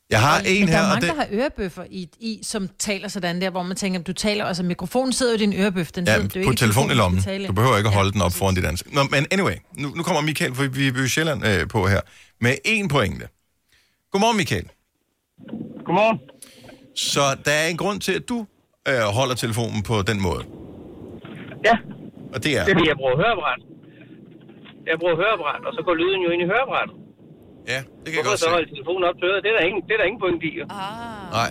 Jeg har Men en der her, er og mange, det... der har ørebøffer i, i, som taler sådan der, hvor man tænker, du taler, altså mikrofonen sidder jo i din ørebøf, den Ja, er jo på ikke telefonen i du lommen. skal tale Du behøver ikke at holde den op foran dit ansigt. Nå, men anyway, nu, nu kommer Michael, for vi er i Sjælland øh, på her, med en pointe. Godmorgen, Michael. Godmorgen. Så der er en grund til, at du øh, holder telefonen på den måde. Ja. Og det er... Det er, fordi jeg bruger høreapparat. Jeg bruger høreapparat, og så går lyden jo ind i høreapparatet. Ja, det kan jeg godt så holde telefonen op til øret? Det er der ingen, det er der ingen point i. Ah. Nej.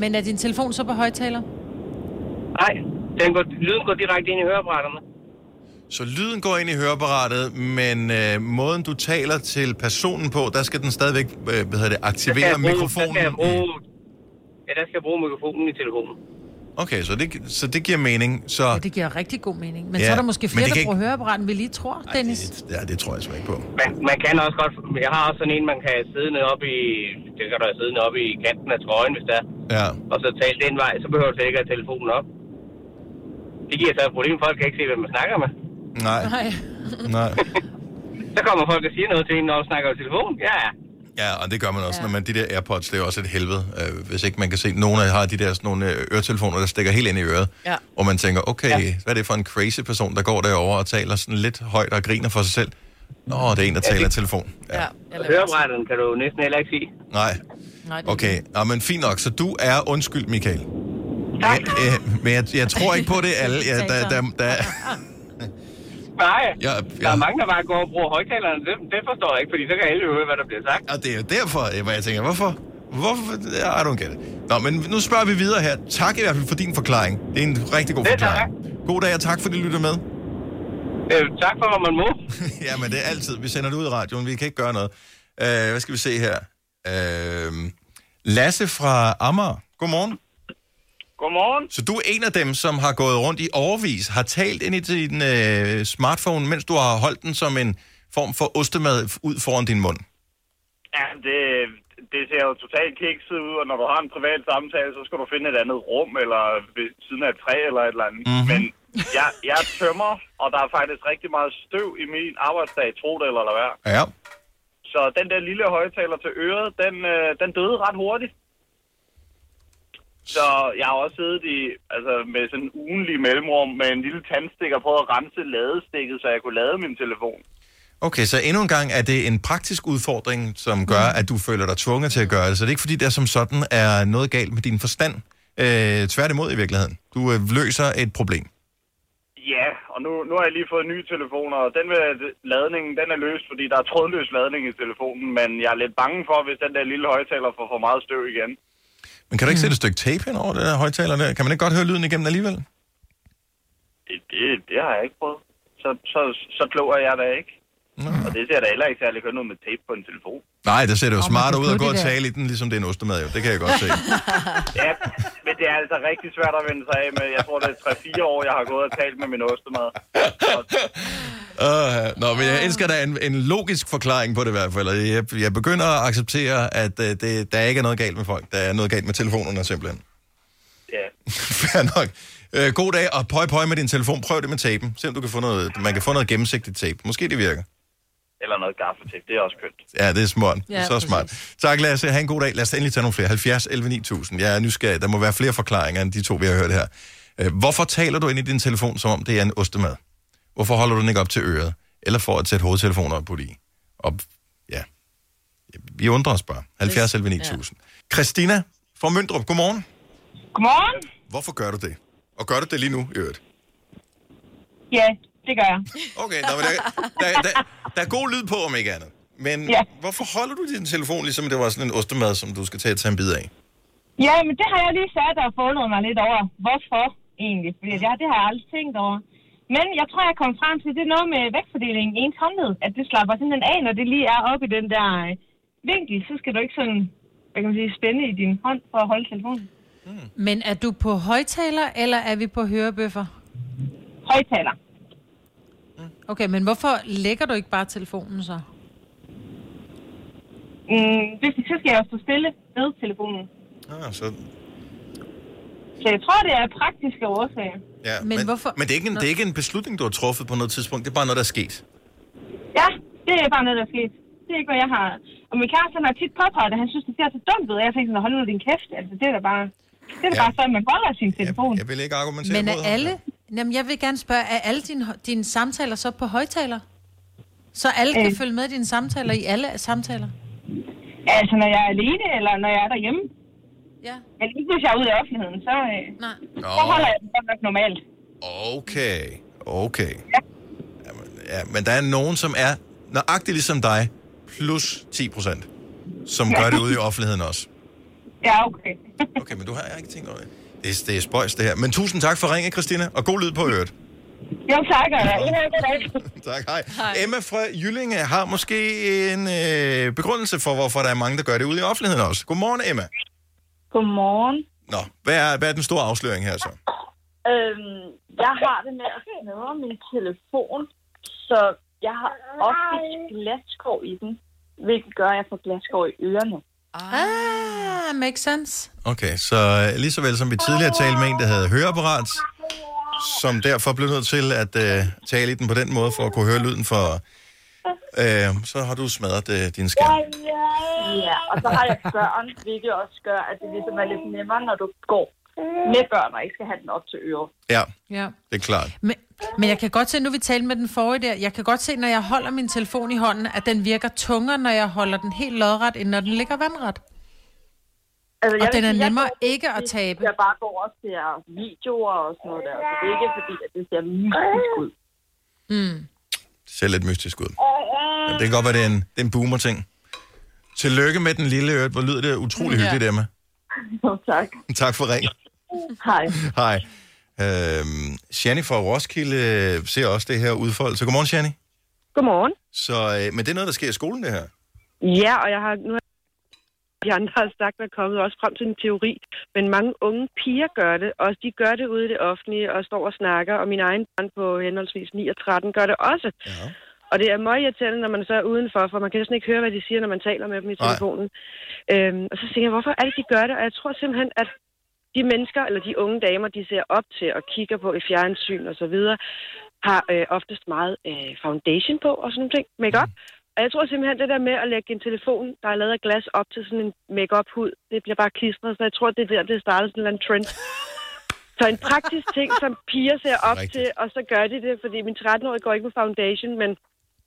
Men er din telefon så på højtaler? Nej, den går, lyden går direkte ind i høreapparaterne. Så lyden går ind i høreapparatet, men øh, måden du taler til personen på, der skal den stadigvæk øh, hvad hedder det, Der aktivere jeg bruge, mikrofonen. Der skal jeg bruge, ja, der skal jeg bruge mikrofonen i telefonen. Okay, så det, så det giver mening. Så, Ja, det giver rigtig god mening. Men Ja, så er der måske flere, det der bruger høreapparat, end vi lige tror, Dennis. ja, det tror jeg sgu ikke på. Man, man kan også godt, jeg har også sådan en, man kan have siddende op i, det kan du have siddende op i kanten af trøjen, hvis der Ja. og så tale den vej, så behøver du ikke have telefonen op. Det giver så et problem, folk kan ikke se, hvem man snakker med. Nej. Nej. Nej. Så kommer folk og siger noget til en, når du snakker i telefon. Ja, ja. Ja, og det gør man også, ja. når man de der AirPods, det er også et helvede. Øh, hvis ikke man kan se, nogen har de der sådan nogle øh, øretelefoner, der stikker helt ind i øret. Ja. Og man tænker, okay, ja. hvad er det for en crazy person, der går derovre og taler sådan lidt højt og griner for sig selv? Nå, det er en, der Ja, taler i det- telefon. Ja. Høreapparaten kan du næsten heller ikke sige. Nej. Nej, Okay, ja, men fint nok. Så du er undskyld, Michael. Tak. Men, øh, men jeg, jeg tror ikke på det alle. Ja, der, der, der, Nej, ja, der er mange, der bare går og bruger højtalerne. Det, det forstår jeg ikke, fordi så kan alle høre, hvad der bliver sagt. Og det er jo derfor, øh, hvor jeg tænker, hvorfor? Hvorfor? I don't get it. Nå, men nu spørger vi videre her. Tak i hvert fald for din forklaring. Det er en rigtig god Det forklaring. God dag, og tak fordi du lytter med. Øh, tak for, hvad man må. ja, men det er altid. Vi sender det ud i radioen. Vi kan ikke gøre noget. Uh, hvad skal vi se her? Uh, Lasse fra Amager. Godmorgen. Godmorgen. Så du er en af dem, som har gået rundt i overvis, har talt ind i din uh, smartphone, mens du har holdt den som en form for ostemad ud foran din mund. Ja, det, det ser jo totalt kikset ud, og når du har en privat samtale, så skal du finde et andet rum, eller ved siden af et træ, eller et eller andet. Mhm. Mm-hmm. Men jeg, jeg tømmer, og der er faktisk rigtig meget støv i min arbejdsdag, tro det eller lad være. Ja. Så den der lille højtaler til øret, den, øh, den døde ret hurtigt. Så jeg har også siddet i, altså med sådan en ugenlig mellemrum med en lille tandstik og prøvet at rense ladestikket, så jeg kunne lade min telefon. Okay, så endnu en gang er det en praktisk udfordring, som gør, at du føler dig tvunget til at gøre det. Så det er ikke fordi, der som sådan er noget galt med din forstand. Øh, tværtimod i virkeligheden. Du øh, løser et problem. Ja, og nu, nu har jeg lige fået nye telefoner, og den med ladningen, den er løst, fordi der er trådløs ladning i telefonen, men jeg er lidt bange for, hvis den der lille højtaler får for meget støv igen. Men kan du ikke sætte et stykke tape hen over det der højtaler der? Kan man ikke godt høre lyden igennem alligevel? Det, det, det har jeg ikke prøvet. Så, så, så klog er jeg da ikke. Og det ser da heller ikke særlig kønt ud med tape på en telefon. Nej, det ser det jo kan ud at gå og tale i den, ligesom det er en ostemad jo. Det kan jeg godt se. Ja, men det er altså rigtig svært at vende sig af med. Jeg tror, det er 3-4 år, jeg har gået og talt med min ostemad. Uh, nå, men jeg elsker der en, en logisk forklaring på det i hvert fald. og Jeg, jeg begynder at acceptere, at uh, det, der ikke er noget galt med folk. Der er noget galt med telefonerne simpelthen. Ja. Fair nok. Uh, god dag, og pøj pøj med din telefon. Prøv det med tapen. Se om du kan få noget, man kan få noget gennemsigtigt tape. Måske det virker. Eller noget gaffetape, det er også kønt. Ja, det er smart. Ja, Ja, så præcis. smart. Tak, Lasse. Ha' en god dag. Lad os endelig tage nogle flere. 70 11 9000. Jeg er nysgerrig. Der må være flere forklaringer end de to, vi har hørt her. Øh, Hvorfor taler du ind i din telefon, som om det er en ostemad? Hvorfor holder du den ikke op til øret? Eller for at sætte hovedtelefoner op på i? Og ja, vi undrer os bare. 70 11 9000. Christina fra Møndrup, godmorgen. Godmorgen. Hvorfor gør du det? Og gør du det lige nu, i øvrigt? Ja, det gør jeg. Okay, nå, men der, der, der, der er god lyd på, om ikke andet. Men Ja. hvorfor holder du din telefon, ligesom det var sådan en ostemad, som du skal tage tage en bid af? Ja, men det har jeg lige sat og fundet mig lidt over. Hvorfor egentlig? Fordi ja, det har jeg aldrig tænkt over. Men jeg tror, jeg kom frem til, det er noget med vægtfordelingen i ens håndled. At det slapper simpelthen af, når det lige er oppe i den der øh, vinkel. Så skal du ikke sådan, hvad kan man sige, spænde i din hånd for at holde telefonen. Men er du på højtaler, eller er vi på hørebøffer? Højtaler. Okay, men hvorfor lægger du ikke bare telefonen så? Mm, det, så skal jeg jo stå stille ved telefonen. Ah, så, Så jeg tror, det er praktiske årsager. ja. Men hvorfor- Men det er, ikke en, det er ikke en beslutning, du har truffet på noget tidspunkt. Det er bare noget, der er sket. Ja, det er bare noget, der er sket. Det er ikke, hvad jeg har... Og min kæreste han har tit påpeget det. Han synes, det ser så dumt ud. Og jeg tænkte sådan, hold nu din kæft. Altså, det er da bare... Det er da Ja. bare sådan, man holder sin telefon. Jeg vil ikke argumentere Men er alle... Jamen, jeg vil gerne spørge, er alle dine, dine samtaler så på højtaler? Så alle kan Øh. følge med dine samtaler i alle samtaler? Altså, når jeg er alene, eller når jeg er derhjemme. Ja. Men ikke hvis jeg er ude i offentligheden, så, øh, Nej. så holder jeg den godt nok normalt. Okay, okay. Ja. Jamen, ja, men der er nogen, som er nøjagtigt ligesom dig, plus 10 procent, som Ja. gør det ude i offentligheden også. Ja, okay. Okay, men du har ikke tænkt over det. Det er, det er spøjs, det her. Men tusind tak for ringe, Christina, og god lyd på øret. Jo, tak. Tak, hej. hej. Emma fra Jyllinge har måske en øh, begrundelse for, hvorfor der er mange, der gør det ude i offentligheden også. Godmorgen, Emma. Godmorgen. Nå, hvad er, hvad er den store afsløring her så? Øhm, jeg har det med at smadre min telefon, så jeg har ofte glasskår i den, hvilket gør, at jeg får glasskår i ørerne. Ah, makes sense. Okay, så øh, lige så vel som vi tidligere talte med en, der havde høreapparat, som derfor blev nødt til at øh, tale i den på den måde, for at kunne høre lyden for... Øh, så har du smadret øh, din skærm. Ja, og så har jeg børn, hvilket også gør, at det ligesom er lidt nemmere, når du går med børn og ikke skal have den op til øret. Ja, Ja. det er klart. Men, men jeg kan godt se, nu vi talte med den forrige der, jeg kan godt se, når jeg holder min telefon i hånden, at den virker tungere, når jeg holder den helt lodret, end når den ligger vandret. Altså, Og jeg den er sige, jeg nemmere går- ikke at tabe. Jeg bare går også til videoer og sådan noget der, så det er ikke fordi, at det ser mystisk ud. Mm. Det ser lidt mystisk ud. Men det kan godt være, det er en, det er en boomer-ting. Tillykke med den lille øret. Hvor lyder det utrolig Ja. hyggeligt, Emma. Jo, tak. Tak for ringen. Hej. Hej. Øhm, Shani fra Roskilde ser også det her udfolde. Så godmorgen, Shani. Godmorgen. Så, øh, men det er noget, der sker i skolen, det her? Ja, og jeg har nu har de andre har sagt, er kommet også frem til en teori, men mange unge piger gør det, og de gør det ude i det offentlige og står og snakker, og min egen barn på henholdsvis 9 og 13 gør det også. Ja. Og det er meget irriterende, når man så er udenfor, for man kan næsten ikke høre, hvad de siger, når man taler med dem i telefonen. Øhm, og så tænker jeg, hvorfor er det, de gør det? Og jeg tror simpelthen, at de mennesker, eller de unge damer, de ser op til og kigger på i fjernsyn og så videre, har øh, oftest meget øh, foundation på og sådan nogle ting, make-up. Og jeg tror simpelthen, det der med at lægge en telefon, der er lavet af glas op til sådan en make-up-hud, det bliver bare klistret. Så jeg tror, det er der, det startede sådan en eller anden trend. Så en praktisk ting, som piger ser op Rigtigt. til, og så gør de det, fordi min 13-årige går ikke på foundation, men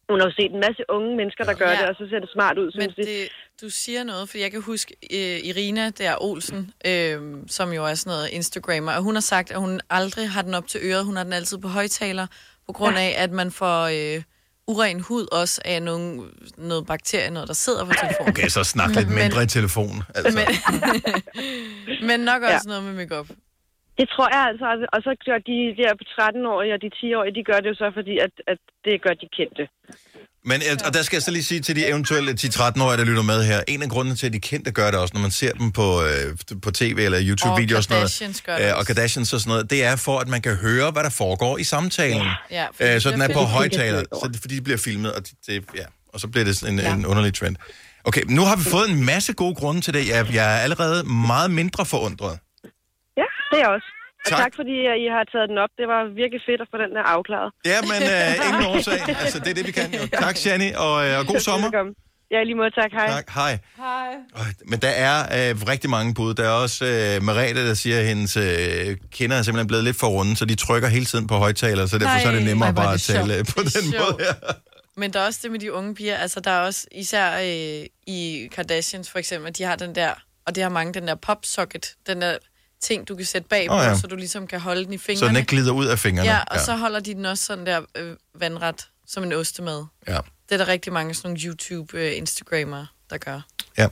hun har jo set en masse unge mennesker, der gør Ja. det, og så ser det smart ud, Men synes de. det, du siger noget, for jeg kan huske øh, Irina der Olsen, øh, som jo er sådan noget Instagrammer, og hun har sagt, at hun aldrig har den op til øret, hun har den altid på højtaler, på grund Ja. af, at man får øh, uren hud også af nogle, noget bakterie, noget, der sidder på telefonen. Okay, så snak lidt Men- mindre i telefon. Altså. Men, men nok også Ja. noget med makeup. Det tror jeg altså, og så gør de der på 13-årige og de 10-årige, de gør det jo så, fordi at, at det gør de kendte. Men, øh, og der skal jeg så lige sige til de eventuelle 10-13-årige, der lytter med her, en af grundene til, at de kendte gør det også, når man ser dem på, øh, på tv eller YouTube-videoer og sådan Kardashians gør noget, det øh, og. Kardashians og sådan noget, det er for, at man kan høre, hvad der foregår i samtalen. Ja, fordi øh, så det den er på højtaler, så det, fordi de bliver filmet, og, de, det, ja, og så bliver det sådan en, ja. en underlig trend. Okay, nu har vi fået en masse gode grunde til det. Jeg, jeg er allerede meget mindre forundret. Ja, det er også. Og Tak. tak, fordi at I har taget den op. Det var virkelig fedt at få den der afklaret. Ja, men øh, ingen årsag. Altså, det er det, vi kan jo. Tak, Shani, og, øh, og god sommer. Velkommen. Ja, lige måde. Tak. Hej. Tak, hej. Hej. Men der er øh, rigtig mange bud. Der er også øh, Merete, der siger, at hendes øh, kinder er simpelthen blevet lidt for runde, så de trykker hele tiden på højtaler, så derfor så er det nemmere Ej, bare at det tale sjovt. på Det den sjovt. måde her. Men der er også det med de unge piger, altså der er også, især øh, i Kardashians for eksempel, de har den der, og det har mange, den der popsocket, den der ting, du kan sætte bag på, Åh, oh, ja. så du ligesom kan holde den i fingrene. Så den ikke glider ud af fingrene. Ja, og ja. så holder de den også sådan der øh, vandret, som en ostemad. Ja. Det er der rigtig mange sådan nogle YouTube-instagrammer, der gør. Ja.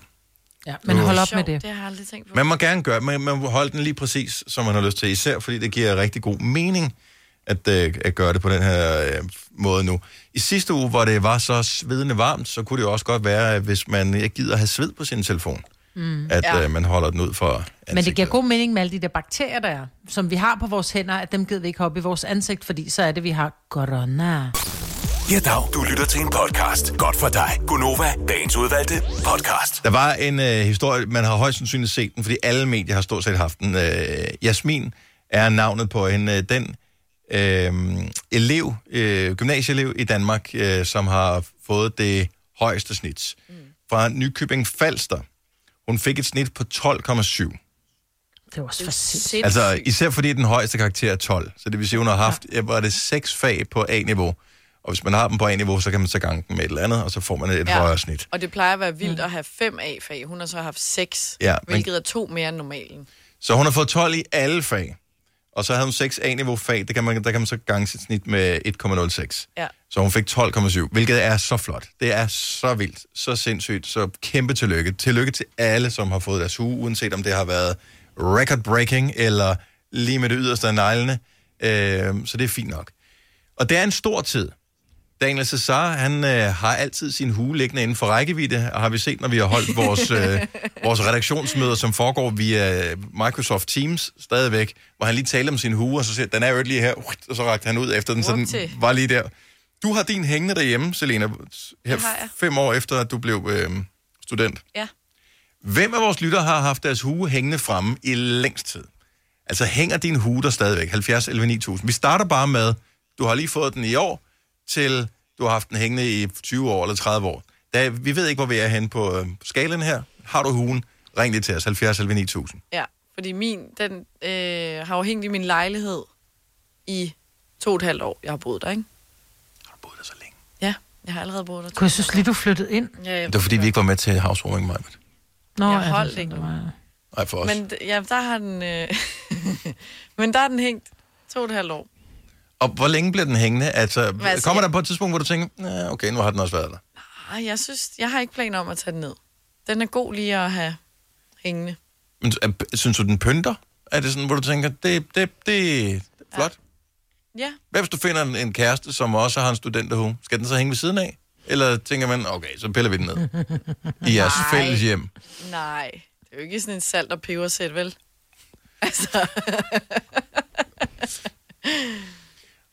Ja, men hold op med det. Det har jeg aldrig tænkt på. Man må gerne gøre, man, man må holde den lige præcis, som man har lyst til, især fordi det giver rigtig god mening at, øh, at gøre det på den her øh, måde nu. I sidste uge, hvor det var så svedende varmt, så kunne det jo også godt være, at hvis man ikke gider have sved på sin telefon, Mm. at Ja. øh, man holder den ud for Men det giver god mening med alle de der bakterier, der er, som vi har på vores hænder, at dem gider vi ikke op i vores ansigt, fordi så er det, vi har corona. Ja, dag. Du lytter til en podcast. Godt for dig. Gunova, dagens udvalgte podcast. Der var en øh, historie, man har højst sandsynligt set den, fordi alle medier har stort set haft den. Øh, Jasmin er navnet på hende. Den øh, elev, øh, gymnasieelev i Danmark, øh, som har fået det højeste snit. Mm. Fra Nykøbing Falster. Hun fik et snit på 12,7. Det var også for sindssygt. Altså, især fordi den højeste karakter er 12. Så det vil sige, hun har haft, ja. var det seks fag på A-niveau. Og hvis man har dem på A-niveau, så kan man så gange dem med et eller andet, og så får man et ja. højere snit. Og det plejer at være vildt at have fem A-fag. Hun har så haft seks, Ja, men- hvilket er to mere end normalen. Så hun har fået 12 i alle fag. Og så havde hun 6 A-niveau fag, det kan man, der kan man så gange sit snit med 1,06. Ja. Så hun fik 12,7, hvilket er så flot. Det er så vildt, så sindssygt, så kæmpe tillykke. Tillykke til alle, som har fået deres uge, uanset om det har været record-breaking, eller lige med det yderste af neglene. Øh, så det er fint nok. Og det er en stor tid. Daniel Cesar, han øh, har altid sin hue liggende inden for rækkevidde, og har vi set, når vi har holdt vores, øh, vores redaktionsmøder, som foregår via Microsoft Teams stadigvæk, hvor han lige taler om sin hue, og så siger, den er jo lige her, og så rakte han ud efter den, så den var lige der. Du har din hængende derhjemme, Selena, her fem år efter, at du blev øh, student. Ja. Hvem af vores lyttere har haft deres hue hængende fremme i længst tid? Altså hænger din hue der stadigvæk? 70 11 9000. Vi starter bare med, du har lige fået den i år, til du har haft den hængende i 20 år eller 30 år. Da, vi ved ikke, hvor vi er henne på øh, skalen her. Har du huen? Ring lige til os, 70 11 9000. Ja, fordi min, den øh, har jo hængt i min lejlighed i to og et halvt år, jeg har boet der, ikke? Har du boet der så længe? Ja, jeg har allerede boet der. Kunne jeg synes lige, du flyttede ind? Ja, ja. Det var fordi, vi ikke var med til housewarming, Maja. Nå, jeg holdt det ikke. Nej, for os. Men ja, der har den... Øh, men der er den hængt to og et halvt år. Og hvor længe bliver den hængende? Altså, altså, kommer der på et tidspunkt, hvor du tænker, "Nå, okay, nu har den også været der. Ej, jeg synes, jeg har ikke planer om at tage den ned. Den er god lige at have hængende. Men synes du, den pynter? Er det sådan, hvor du tænker, det, det, det er flot? Ja. Hvad hvis du finder en, en kæreste, som også har en studenterhue? Skal den så hænge ved siden af? Eller tænker man, okay, så piller vi den ned i jeres Nej. fælles hjem? Nej, det er jo ikke sådan en salt- og pebersæt, vel? Altså,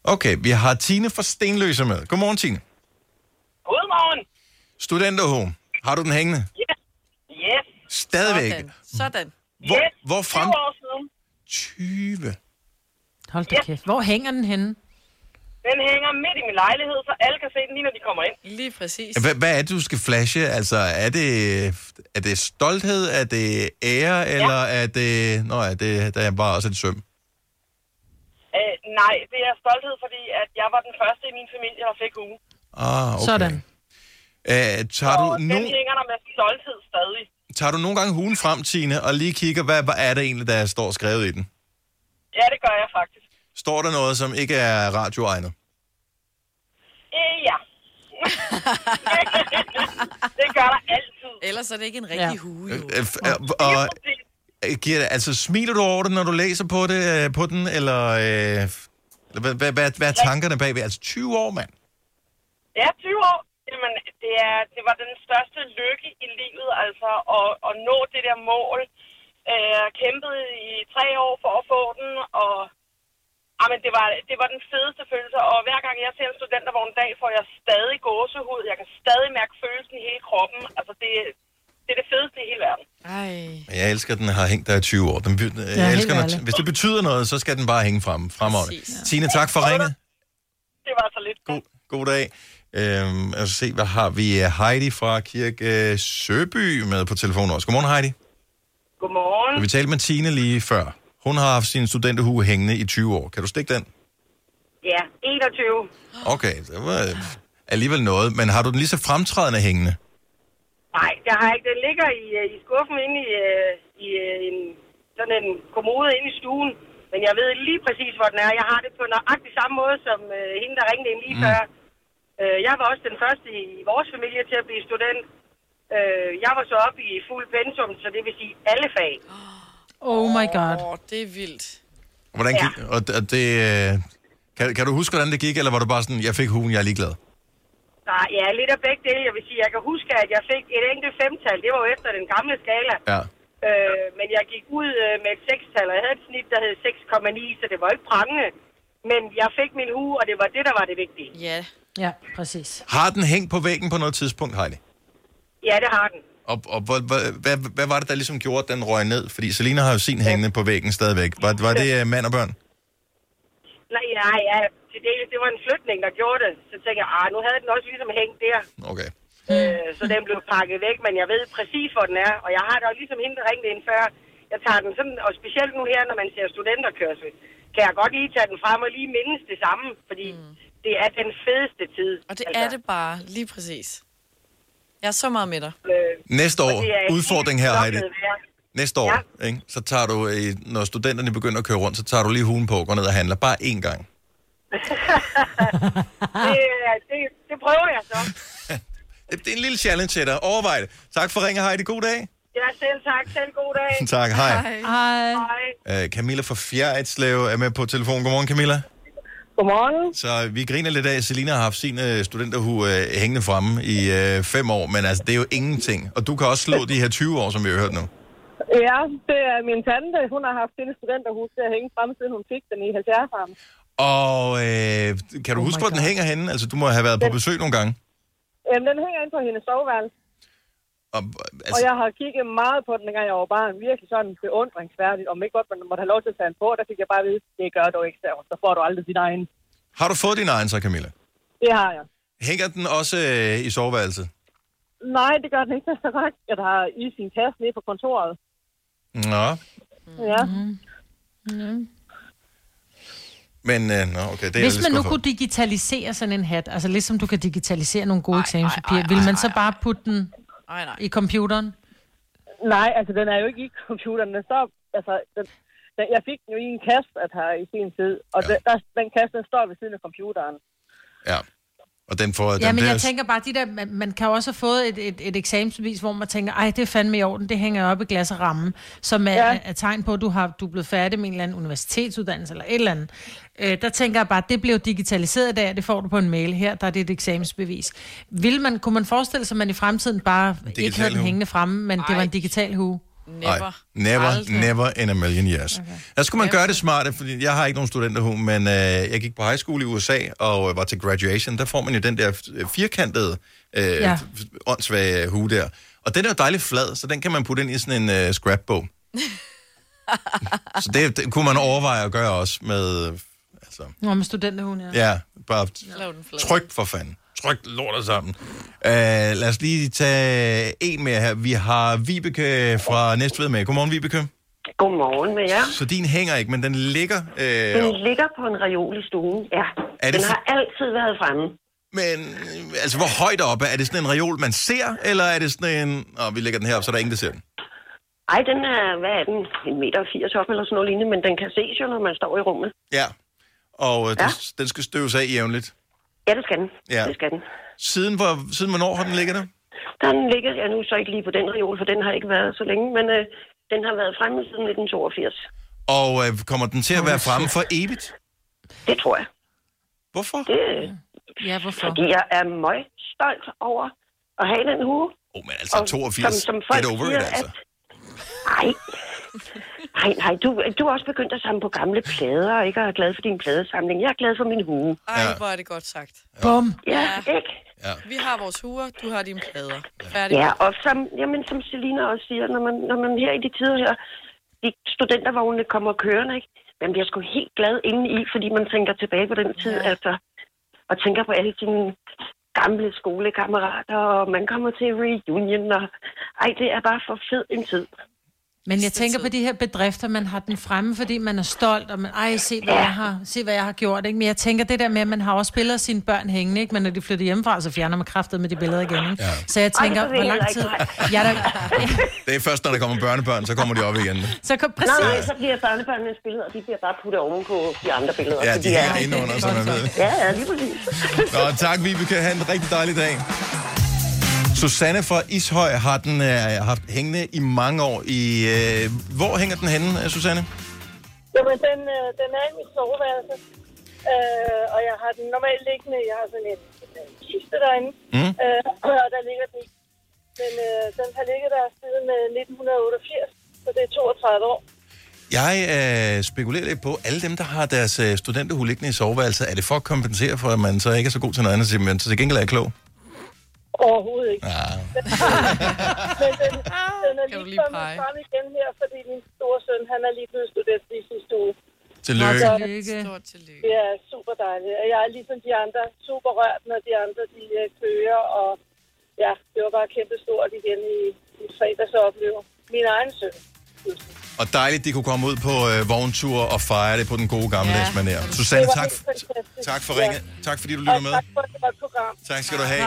Okay, vi har Tine fra Stenløse med. Godmorgen, Tine. Godmorgen. Studenterhue. Har du den hængende? Yes. Yes. Stadigvæk. sådan. sådan. Hvor, yes. hvor frem... 20 år siden. 20. Hold da kæft. Hvor hænger den henne? Den hænger midt i min lejlighed, så alle kan se den lige, når de kommer ind. Lige præcis. Hvad, hvad er det, du skal flashe? Altså, er det, er det stolthed? Er det ære? Ja. Eller er det... Nå ja, det, der er bare også et søm. Øh, nej, det er stolthed, fordi at jeg var den første i min familie, der fik ugen. Ah, okay. Sådan. Uh, tager, du Og den hænger der med stolthed stadig. tager du nogle gange hugen frem, Tine, og lige kigger, hvad, hvad er det egentlig, der står skrevet i den? Ja, det gør jeg faktisk. Står der noget, som ikke er radioegnet? Øh, ja. det gør der altid. Ellers er det ikke en rigtig ja. hue, jo. Øh, øh, øh, og, øh, giver det, altså, smiler du over det, når du læser på, det, øh, på den, eller... Øh, hvad, hvad, hvad, hvad er tankerne bagved? Altså 20 år, mand. Ja, 20 år. Jamen, det, er, det var den største lykke i livet, altså at, at nå det der mål. Øh, kæmpede i tre år for at få den, og jamen, det, var, det var den fedeste følelse. Og hver gang jeg ser en studentervogn en dag, får jeg stadig gåsehud. Jeg kan stadig mærke følelsen i hele kroppen. Altså, det, det er det fedeste i hele verden. Ej. Jeg elsker, at den har hængt der i 20 år. Den, jeg helt elsker, når, hvis det betyder noget, så skal den bare hænge frem, fremover. Tine, tak for ringet. Det var så lidt. God, god dag. Øhm, jeg skal se, hvad har vi? Heidi fra Kirke Søby med på telefonen også. Godmorgen, Heidi. Godmorgen. Vi talte med Tine lige før. Hun har haft sin studenterhue hængende i 20 år. Kan du stikke den? Ja, 21. Okay, det var øh, alligevel noget. Men har du den lige så fremtrædende hængende? Nej, det har jeg ikke. Den ligger i, øh, i skuffen inde i, øh, i øh, en, sådan en kommode inde i stuen. Men jeg ved lige præcis, hvor den er. Jeg har det på nøjagtig samme måde, som øh, hende, der ringede ind lige mm. før. Øh, jeg var også den første i vores familie til at blive student. Øh, jeg var så oppe i fuld pensum, så det vil sige alle fag. Oh my god. Åh, det er vildt. Hvordan gik, og, og det, kan, kan du huske, hvordan det gik, eller var du bare sådan, jeg fik hugen, jeg er ligeglad? Der ja, lidt af begge dele. Jeg vil sige, jeg kan huske, at jeg fik et enkelt femtal. Det var jo efter den gamle skala. Ja. Øh, men jeg gik ud øh, med et sekstal, og jeg havde et snit, der hed 6,9, så det var ikke prangende. Men jeg fik min hue, og det var det, der var det vigtige. Ja. Ja, præcis. Har den hængt på væggen på noget tidspunkt, Heidi? Ja, det har den. Og, og hvad, hvad, hvad, var det, der ligesom gjorde, at den røg ned? Fordi Selina har jo sin hængende på væggen stadigvæk. Var, var det øh, mand og børn? Nej, nej, ja, til dels, det var en flytning, der gjorde det. Så tænkte jeg, ah, nu havde den også ligesom hængt der. Okay. Øh, så den blev pakket væk, men jeg ved præcis, hvor den er. Og jeg har da jo ligesom hende, der ringede ind før. Jeg tager den sådan, og specielt nu her, når man ser studenterkørsel, kan jeg godt lige tage den frem og lige mindes det samme, fordi mm. det er den fedeste tid. Og det er det bare, lige præcis. Jeg er så meget med dig. Øh, Næste år, det er udfordring her, Heidi. vejr. Næste år, ja. ikke? så tager du, øh, når studenterne begynder at køre rundt, så tager du lige hugen på og går ned og handler. Bare én gang. det, det, det prøver jeg så. Det er en lille challenge til dig. Overvej det. Tak for ringen, Heidi. God dag. Ja, selv tak. Selv god dag. Tak, hej. Hej. Hej. Uh, Camilla fra Fjerritslev er med på telefon. Godmorgen, Camilla. Godmorgen. Så vi griner lidt af, at Selina har haft sin uh, studenterhue uh, hængende fremme i uh, fem år, men altså, det er jo ingenting. Og du kan også slå de her 20 år, som vi har hørt nu. Ja, det er min tante. Hun har haft sin studenterhus til at hænge frem, siden hun fik den i 70'erne. Og øh, kan du oh huske, hvor den hænger henne? Altså, du må have været på besøg nogle gange. Øhm, den hænger inde på hendes soveværelse. Og, Altså... Og jeg har kigget meget på den, dengang jeg var barn. Virkelig sådan beundringsværdigt. Om ikke godt, man måtte have lov til at tage den på, der fik jeg bare at vide, det gør du ikke, så, så får du aldrig din egen. har du fået din egen så, Camilla? Det har jeg. Hænger den også øh, i soveværelset? Nej, det gør den ikke. Jeg har i sin kasse nede på kontoret. Nå, Ja. Mm. Men øh, nå, okay, det er Hvis man nu kunne digitalisere sådan en hat, altså ligesom du kan digitalisere nogle gode eksamenspapirer, vil man så bare putte den Ej, nej. i computeren? Nej, altså den er jo ikke i computeren. Den står, altså, den, den, jeg fik den jo i en kasse at have i sin tid, og ja. den, der, den kasse, den står ved siden af computeren. Ja. Og den får... Ja, den, men der- jeg tænker bare, de der, man, man kan jo også have fået et, et, et eksamensbevis, hvor man tænker, ej, det er fandme i orden, det hænger op i glas og ramme, som er, ja. er tegn på, at du, har, du er blevet færdig med en eller anden universitetsuddannelse eller et eller andet. Øh, der tænker jeg bare, at det bliver jo digitaliseret i dag, og det får du på en mail her, der er det et eksamensbevis. Vil man, kunne man forestille sig, at man i fremtiden bare ikke havde den hængende fremme, men det var en digital hue? Nej, never, never in a million years. Okay. Der skulle man gøre det smarte, fordi jeg har ikke nogen studenterhue, men øh, jeg gik på high school i USA og øh, var til graduation. Der får man jo den der f- firkantede, øh, Ja. åndssvage hue der. Og den er jo dejligt flad, så den kan man putte ind i sådan en øh, scrapbog. så det, det kunne man overveje at gøre også med, altså, Nå, med studenterhuen, ja. ja, bare tryk for fanden. Tryk lortet sammen. Uh, lad os lige tage en mere her. Vi har Vibeke fra Næstved med. Godmorgen, Vibeke. Godmorgen med jer. Så din hænger ikke, men den ligger... Øh, Den ligger på en reol i stuen, ja. Er det den har altid været fremme. Men altså, hvor højt oppe? Er det sådan en reol, man ser, eller er det sådan en... Åh, vi lægger den her op, så der er ingen, der ser den. Ej, den er, hvad er den? En meter og 80 op eller sådan noget lignende, men den kan ses jo, når man står i rummet. Ja. Og øh, ja. Den, den skal støves af jævnligt. Ja, det skal den. Ja. Det skal den. Siden, hvor, siden hvornår har den ligget der? Den ligger, ja nu så ikke lige på den reol, for den har ikke været så længe, men øh, den har været fremme siden 1982. Og øh, kommer den til at være fremme for evigt? Det tror jeg. Hvorfor? Det, ja, hvorfor? Fordi jeg er meget stolt over at have den hue. Oh, men altså 82, get over it, altså. Ej, nej, nej, du, du er også begyndt at samle på gamle plader, og ikke er glad for din pladesamling. Jeg er glad for min hue. Ej, hvor er det godt sagt. Bum. Ja, ikke? Ja. Vi har vores huer, du har dine plader. Færdig. Ja, og som, jamen, som Selina også siger, når man, når man her i de tider her, de studentervognene kommer kørende, ikke? Man bliver sgu helt glad inde i, fordi man tænker tilbage på den tid, ja. altså, og tænker på alle sine gamle skolekammerater, og man kommer til reunion, og ej, det er bare for fed en tid. Men jeg tænker på de her bedrifter, man har den fremme, fordi man er stolt, og man, ej, se hvad, jeg har, se hvad jeg har gjort, ikke? Men jeg tænker det der med, at man har også billeder af sine børn hængende, ikke? Men når de flytter hjemmefra, så fjerner man kraftet med de billeder igen, ikke? Ja. Så jeg tænker, hvor lang tid... Ja, der, Det er først, når der kommer børnebørn, så kommer de op igen. så kom, Nej, nej, så bliver børnebørnenes billeder, de bliver bare puttet oven på de andre billeder. Ja, så de er- inde under, så man ved. Ja, ja, lige præcis. Nå, tak, Vibeke. Ha' en rigtig dejlig dag. Susanne fra Ishøj har den øh, haft hængende i mange år. I, øh, hvor hænger den henne, øh, Susanne? Jamen, den, øh, den er i mit soveværelse. Øh, og jeg har den normalt liggende. Jeg har sådan en, en kiste derinde. Mm. Øh, og der ligger den i. Men øh, den har ligget der siden øh, 1988. Så det er 32 år. Jeg øh, spekulerer lidt på, alle dem, der har deres øh, studenterhue liggende i soveværelset, er det for at kompensere for, at man så ikke er så god til noget andet, men så til gengæld er jeg klog? Overhovedet ikke. Ja. Men den, den er du lige lige kommet pege? frem igen her, fordi min store søn, han er lige blevet student i sidste uge. Tillykke. Så Stort tillykke. Det er super dejligt. Og jeg er ligesom de andre super rørt, når de andre de øh, kører. Og ja, det var bare kæmpe stort igen i, i fredags at opleve min egen søn. Og dejligt, de kunne komme ud på øh, vogntur og fejre det på den gode gamle ja. manér. Susanne, tak, tak for Ja. ringet. Tak fordi du lytter Og med. tak for et godt program. Tak skal du have.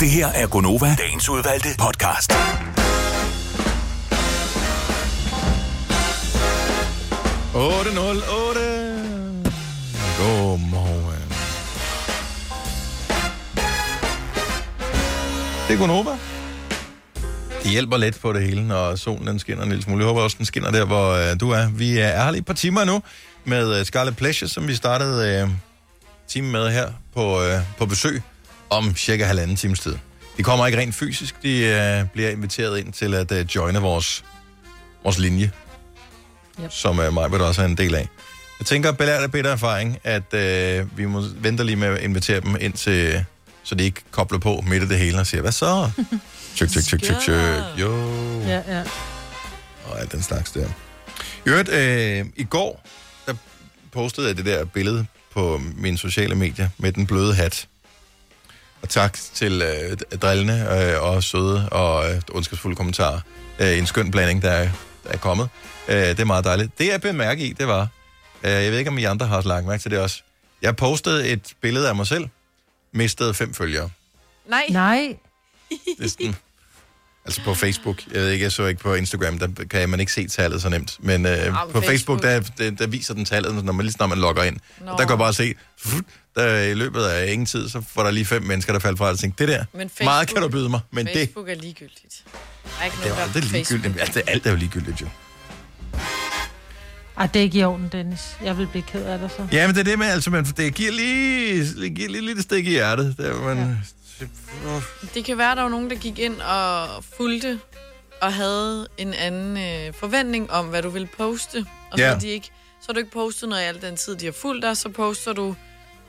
Det her er Gonova, dagens udvalgte podcast. Otte nul otte. Godmorgen. Det er Gonova. Det hjælper lidt på det hele, når solen den skinner en lille smule. Jeg håber også, den skinner der, hvor øh, du er. Vi øh, er her lige et par timer nu med øh, Scarlet Pleasure, som vi startede øh, time med her på, øh, på besøg om cirka halvanden times tid. De kommer ikke rent fysisk, de øh, bliver inviteret ind til at øh, joine vores, vores linje, Yep. som øh, mig også er en del af. Jeg tænker, belært af bedre erfaring, at øh, vi må vente lige med at invitere dem ind til, så de ikke kobler på midt i det hele og siger, hvad så? Tjek, tjek, tjek, tjek, tjek. Jo. Ja, ja. Og alt den slags der. I øvrigt, øh, i går, der postede jeg det der billede på mine sociale medier med den bløde hat. Og tak til øh, drillende øh, og søde og øh, ondskabsfulde kommentarer. Øh, en skøn blanding, der er, der er kommet. Øh, det er meget dejligt. Det, jeg blev mærke i, det var, øh, jeg ved ikke, om I andre har lagt mærke til det også. Jeg postede et billede af mig selv, mistede fem følgere. Nej. Nej. Det er sådan, altså på Facebook. Jeg ved ikke, jeg så ikke på Instagram, der kan man ikke se tallet så nemt. Men øh, på på Facebook, Facebook. der, der, der viser den tallet, når man, lige snart man logger ind. Nå. Og der kan jeg bare se, der i løbet af ingen tid, så får der lige fem mennesker, der falder fra. Og tænker, det der, Men meget kan du byde mig, men det, Facebook er ligegyldigt. Der er ikke det er aldrig Facebook. ligegyldigt. Altså, alt er jo ligegyldigt, jo. Ej, det er ikke i orden, Dennis. Jeg vil blive ked af det så. Ja, men det er det med, altså, man, det giver lige, det giver lige lidt stik i hjertet. Der, man, ja. Det kan være, der var nogen, der gik ind og fulgte og havde en anden øh, forventning om, hvad du ville poste. Og så, Ja. ja. de ikke, så har du ikke postet noget i al den tid, de har fulgt dig. Så poster du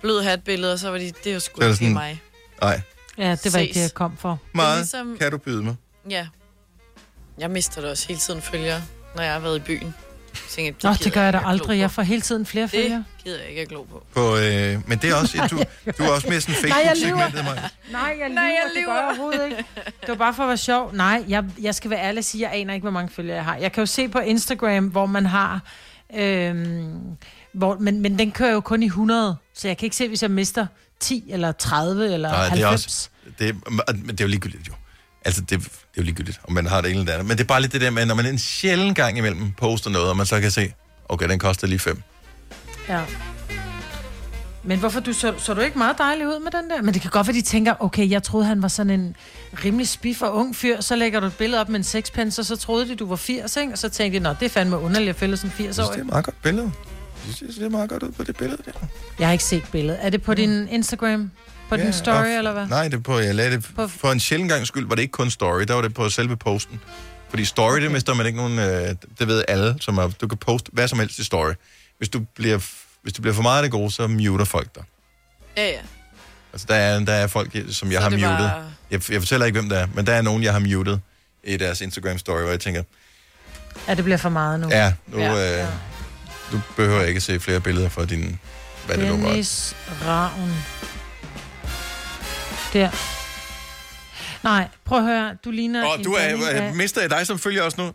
blød hatbilleder, og så var de, det er jo sgu Så det ikke mig. Nej, Ja, det var ikke det, Ses. jeg kom for. meget ligesom- kan du byde mig. Ja. Jeg mister det også hele tiden følger, når jeg har været i byen. Tænker, jeg, Nå, det gør jeg da aldrig. Jeg får hele tiden flere følgere. Det gider jeg ikke at glo på. På, øh, men det er også, du, du er også mere sådan Nej, jeg Facebook-segmentet, mig. Nej, jeg lyver. Nej, jeg Det gør jeg overhovedet ikke. Det var bare for at være sjov. Nej, jeg, jeg skal være ærlig og sige, jeg aner ikke, hvor mange følgere jeg har. Jeg kan jo se på Instagram, hvor man har... Øhm, hvor, men, men den kører jo kun i 100, så jeg kan ikke se, hvis jeg mister 10 eller 30 eller Nej, 90. det er også... Det, er- men det er jo ligegyldigt, jo. Altså, det, det er jo ligegyldigt, om man har det ene eller det andet. Men det er bare lidt det der med, når man en sjælden gang imellem poster noget, og man så kan se, okay, den koster lige fem. Ja. Men hvorfor du så, så du ikke meget dejlig ud med den der? Men det kan godt være, de tænker, okay, jeg troede, han var sådan en rimelig spiff og ung fyr. Så lægger du et billede op med en sexpence, og så troede de, du var 80, ikke? Og så tænkte de, nå, det er fandme underligt at følge sådan 80 Jeg synes, år. det er et meget godt billede. Jeg synes, det er meget godt ud på det billede der. Jeg har ikke set billedet. Er det på din Instagram? På din story, og- eller hvad? Nej, det er på, jeg lagde det På- for en sjældent gang skyld, var det ikke kun story, der var det på selve posten. Fordi story, okay. det mister man ikke nogen, øh, det ved alle, som er, du kan poste hvad som helst i story. Hvis du bliver, hvis du bliver for meget af det gode, så muter folk dig. Ja, ja. Altså, der er, der er folk, som jeg Så har muted. var- Jeg, jeg fortæller ikke, hvem det er, men der er nogen, jeg har muted i deres Instagram-story, hvor jeg tænker, Ja, det bliver for meget nu. ja, nu, Ja, ja, øh, du behøver ikke se flere billeder fra din... Hvad det nu var. Dennis Ravn. Der. Nej, prøv at høre. Du ligner Og du er, af- øh, mister jeg dig som følger også nu?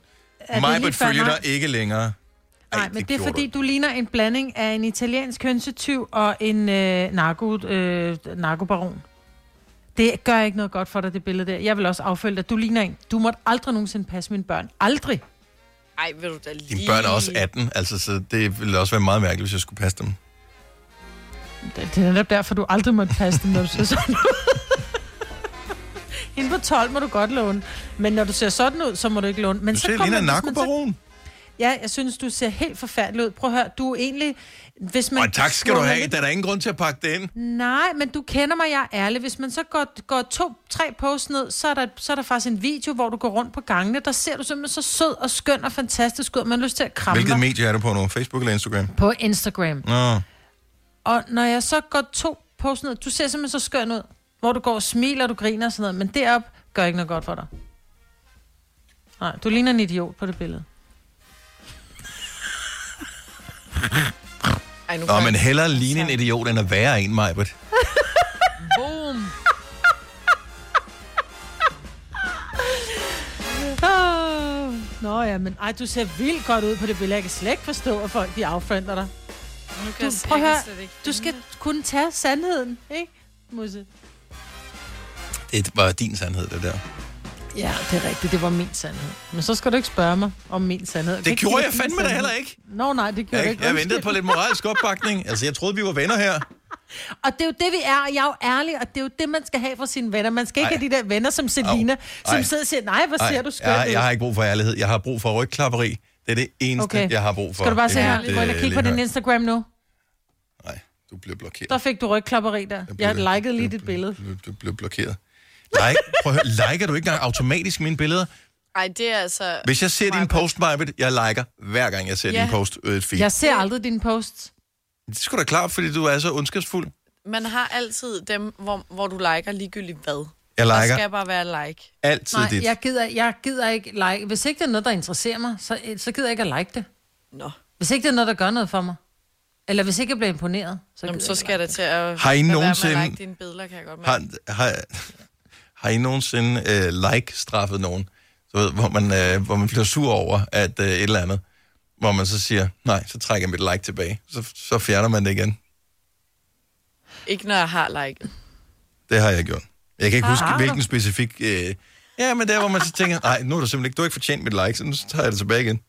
det Mig fair? følger dig ikke længere. Nej, men det er gjorde fordi, du ligner en blanding af en italiensk hønsetyv og en øh, narko, øh, narkobaron. Det gør ikke noget godt for dig, det billede der. Jeg vil også affølge dig. Du ligner en. Du måtte aldrig nogensinde passe mine børn. Aldrig. Ej, vil du da lige... Dine børn er også 18, altså, så det ville også være meget mærkeligt, hvis jeg skulle passe dem. Det, det er netop derfor, du aldrig måtte passe dem, når du ser sådan. Hende på 12 må du godt låne. Men når du ser sådan ud, så må du ikke låne. Men Du så ser lige en narkobaron. Ja, jeg synes, du ser helt forfærdelig ud. Prøv at høre, du er egentlig... Hvis man Og tak skal du have. lidt- Der er ingen grund til at pakke det ind. Nej, men du kender mig, jeg er ærlig. Hvis man så går, går to, tre posts ned, så er, der, så er der faktisk en video, hvor du går rundt på gangene. Der ser du simpelthen så sød og skøn og fantastisk ud. Man har lyst til at kramme Hvilket medie er du på nu? Facebook eller Instagram? på Instagram. Nå. Og når jeg så går to posts ned, du ser simpelthen så skøn ud. Hvor du går og smiler, og du griner og sådan noget. Men derop gør ikke noget godt for dig. Nej, du ligner en idiot på det billede. Ej, nu Nå, men hellere ligne en idiot, end at være en, Majbert. Boom. Oh. Nå ja, men ej, du ser vildt godt ud på det billede. Jeg kan slet ikke forstå, at folk de affrinder dig. Nu kan Du, jeg prøv at høre, du skal kunne tage sandheden, ikke, Musse? Det var din sandhed, det der. Ja, det er rigtigt. Det var min sandhed. Men så skal du ikke spørge mig om min sandhed. Det kan gjorde jeg fandme da heller ikke. Nå, nej, det gjorde Jeg, jeg ikke. jeg ventede på lidt moralsk opbakning. Altså, jeg troede, vi var venner her. Og det er jo det, vi er, og jeg er jo ærlig, og det er jo det, man skal have fra sine venner. Man skal ikke Ej. have de der venner som Selina, som Ej. sidder og siger, nej, hvor ser du skønt jeg, jeg har ikke brug for ærlighed. Jeg har brug for rygklapperi. Det er det eneste, Okay. jeg har brug for. Skal du bare se her? Gå ind og kigge på din. Instagram nu. Du bliver blokeret. Der fik du rygklapperi der. Jeg likede lige dit billede. Du, du bliver blokeret. Like, prøv at høre, liker du ikke engang automatisk mine billeder? Ej, det er altså... Hvis jeg ser din post, Majbet, jeg liker hver gang, jeg ser Ja. din post øh, et feed. Jeg ser aldrig dine posts. Det er sgu da klart, fordi du er så ondskabsfuld. Man har altid dem, hvor, hvor du liker ligegyldigt hvad. Jeg Der liker skal bare være like. altid Nej, dit. jeg gider, jeg gider ikke like. Hvis ikke det er noget, der interesserer mig, så, så gider jeg ikke at like det. Nå. Hvis ikke det er noget, der gør noget for mig. Eller hvis ikke jeg bliver imponeret, så, Jamen, gider så jeg skal det til at... Har I lade være med at nogensinde- like dine billeder, kan jeg godt mærke. Har, har, har I nogensinde øh, like-straffet nogen, du ved, hvor, man, øh, hvor man bliver sur over, at øh, et eller andet, hvor man så siger, nej, så trækker jeg mit like tilbage. Så, så fjerner man det igen. Ikke når jeg har liket. Det har jeg gjort. Jeg kan ikke huske, Har du? hvilken specifik... Øh, ja, men der, hvor man så tænker, nej, nu er du simpelthen ikke, du har ikke fortjent mit like, så nu tager jeg det tilbage igen.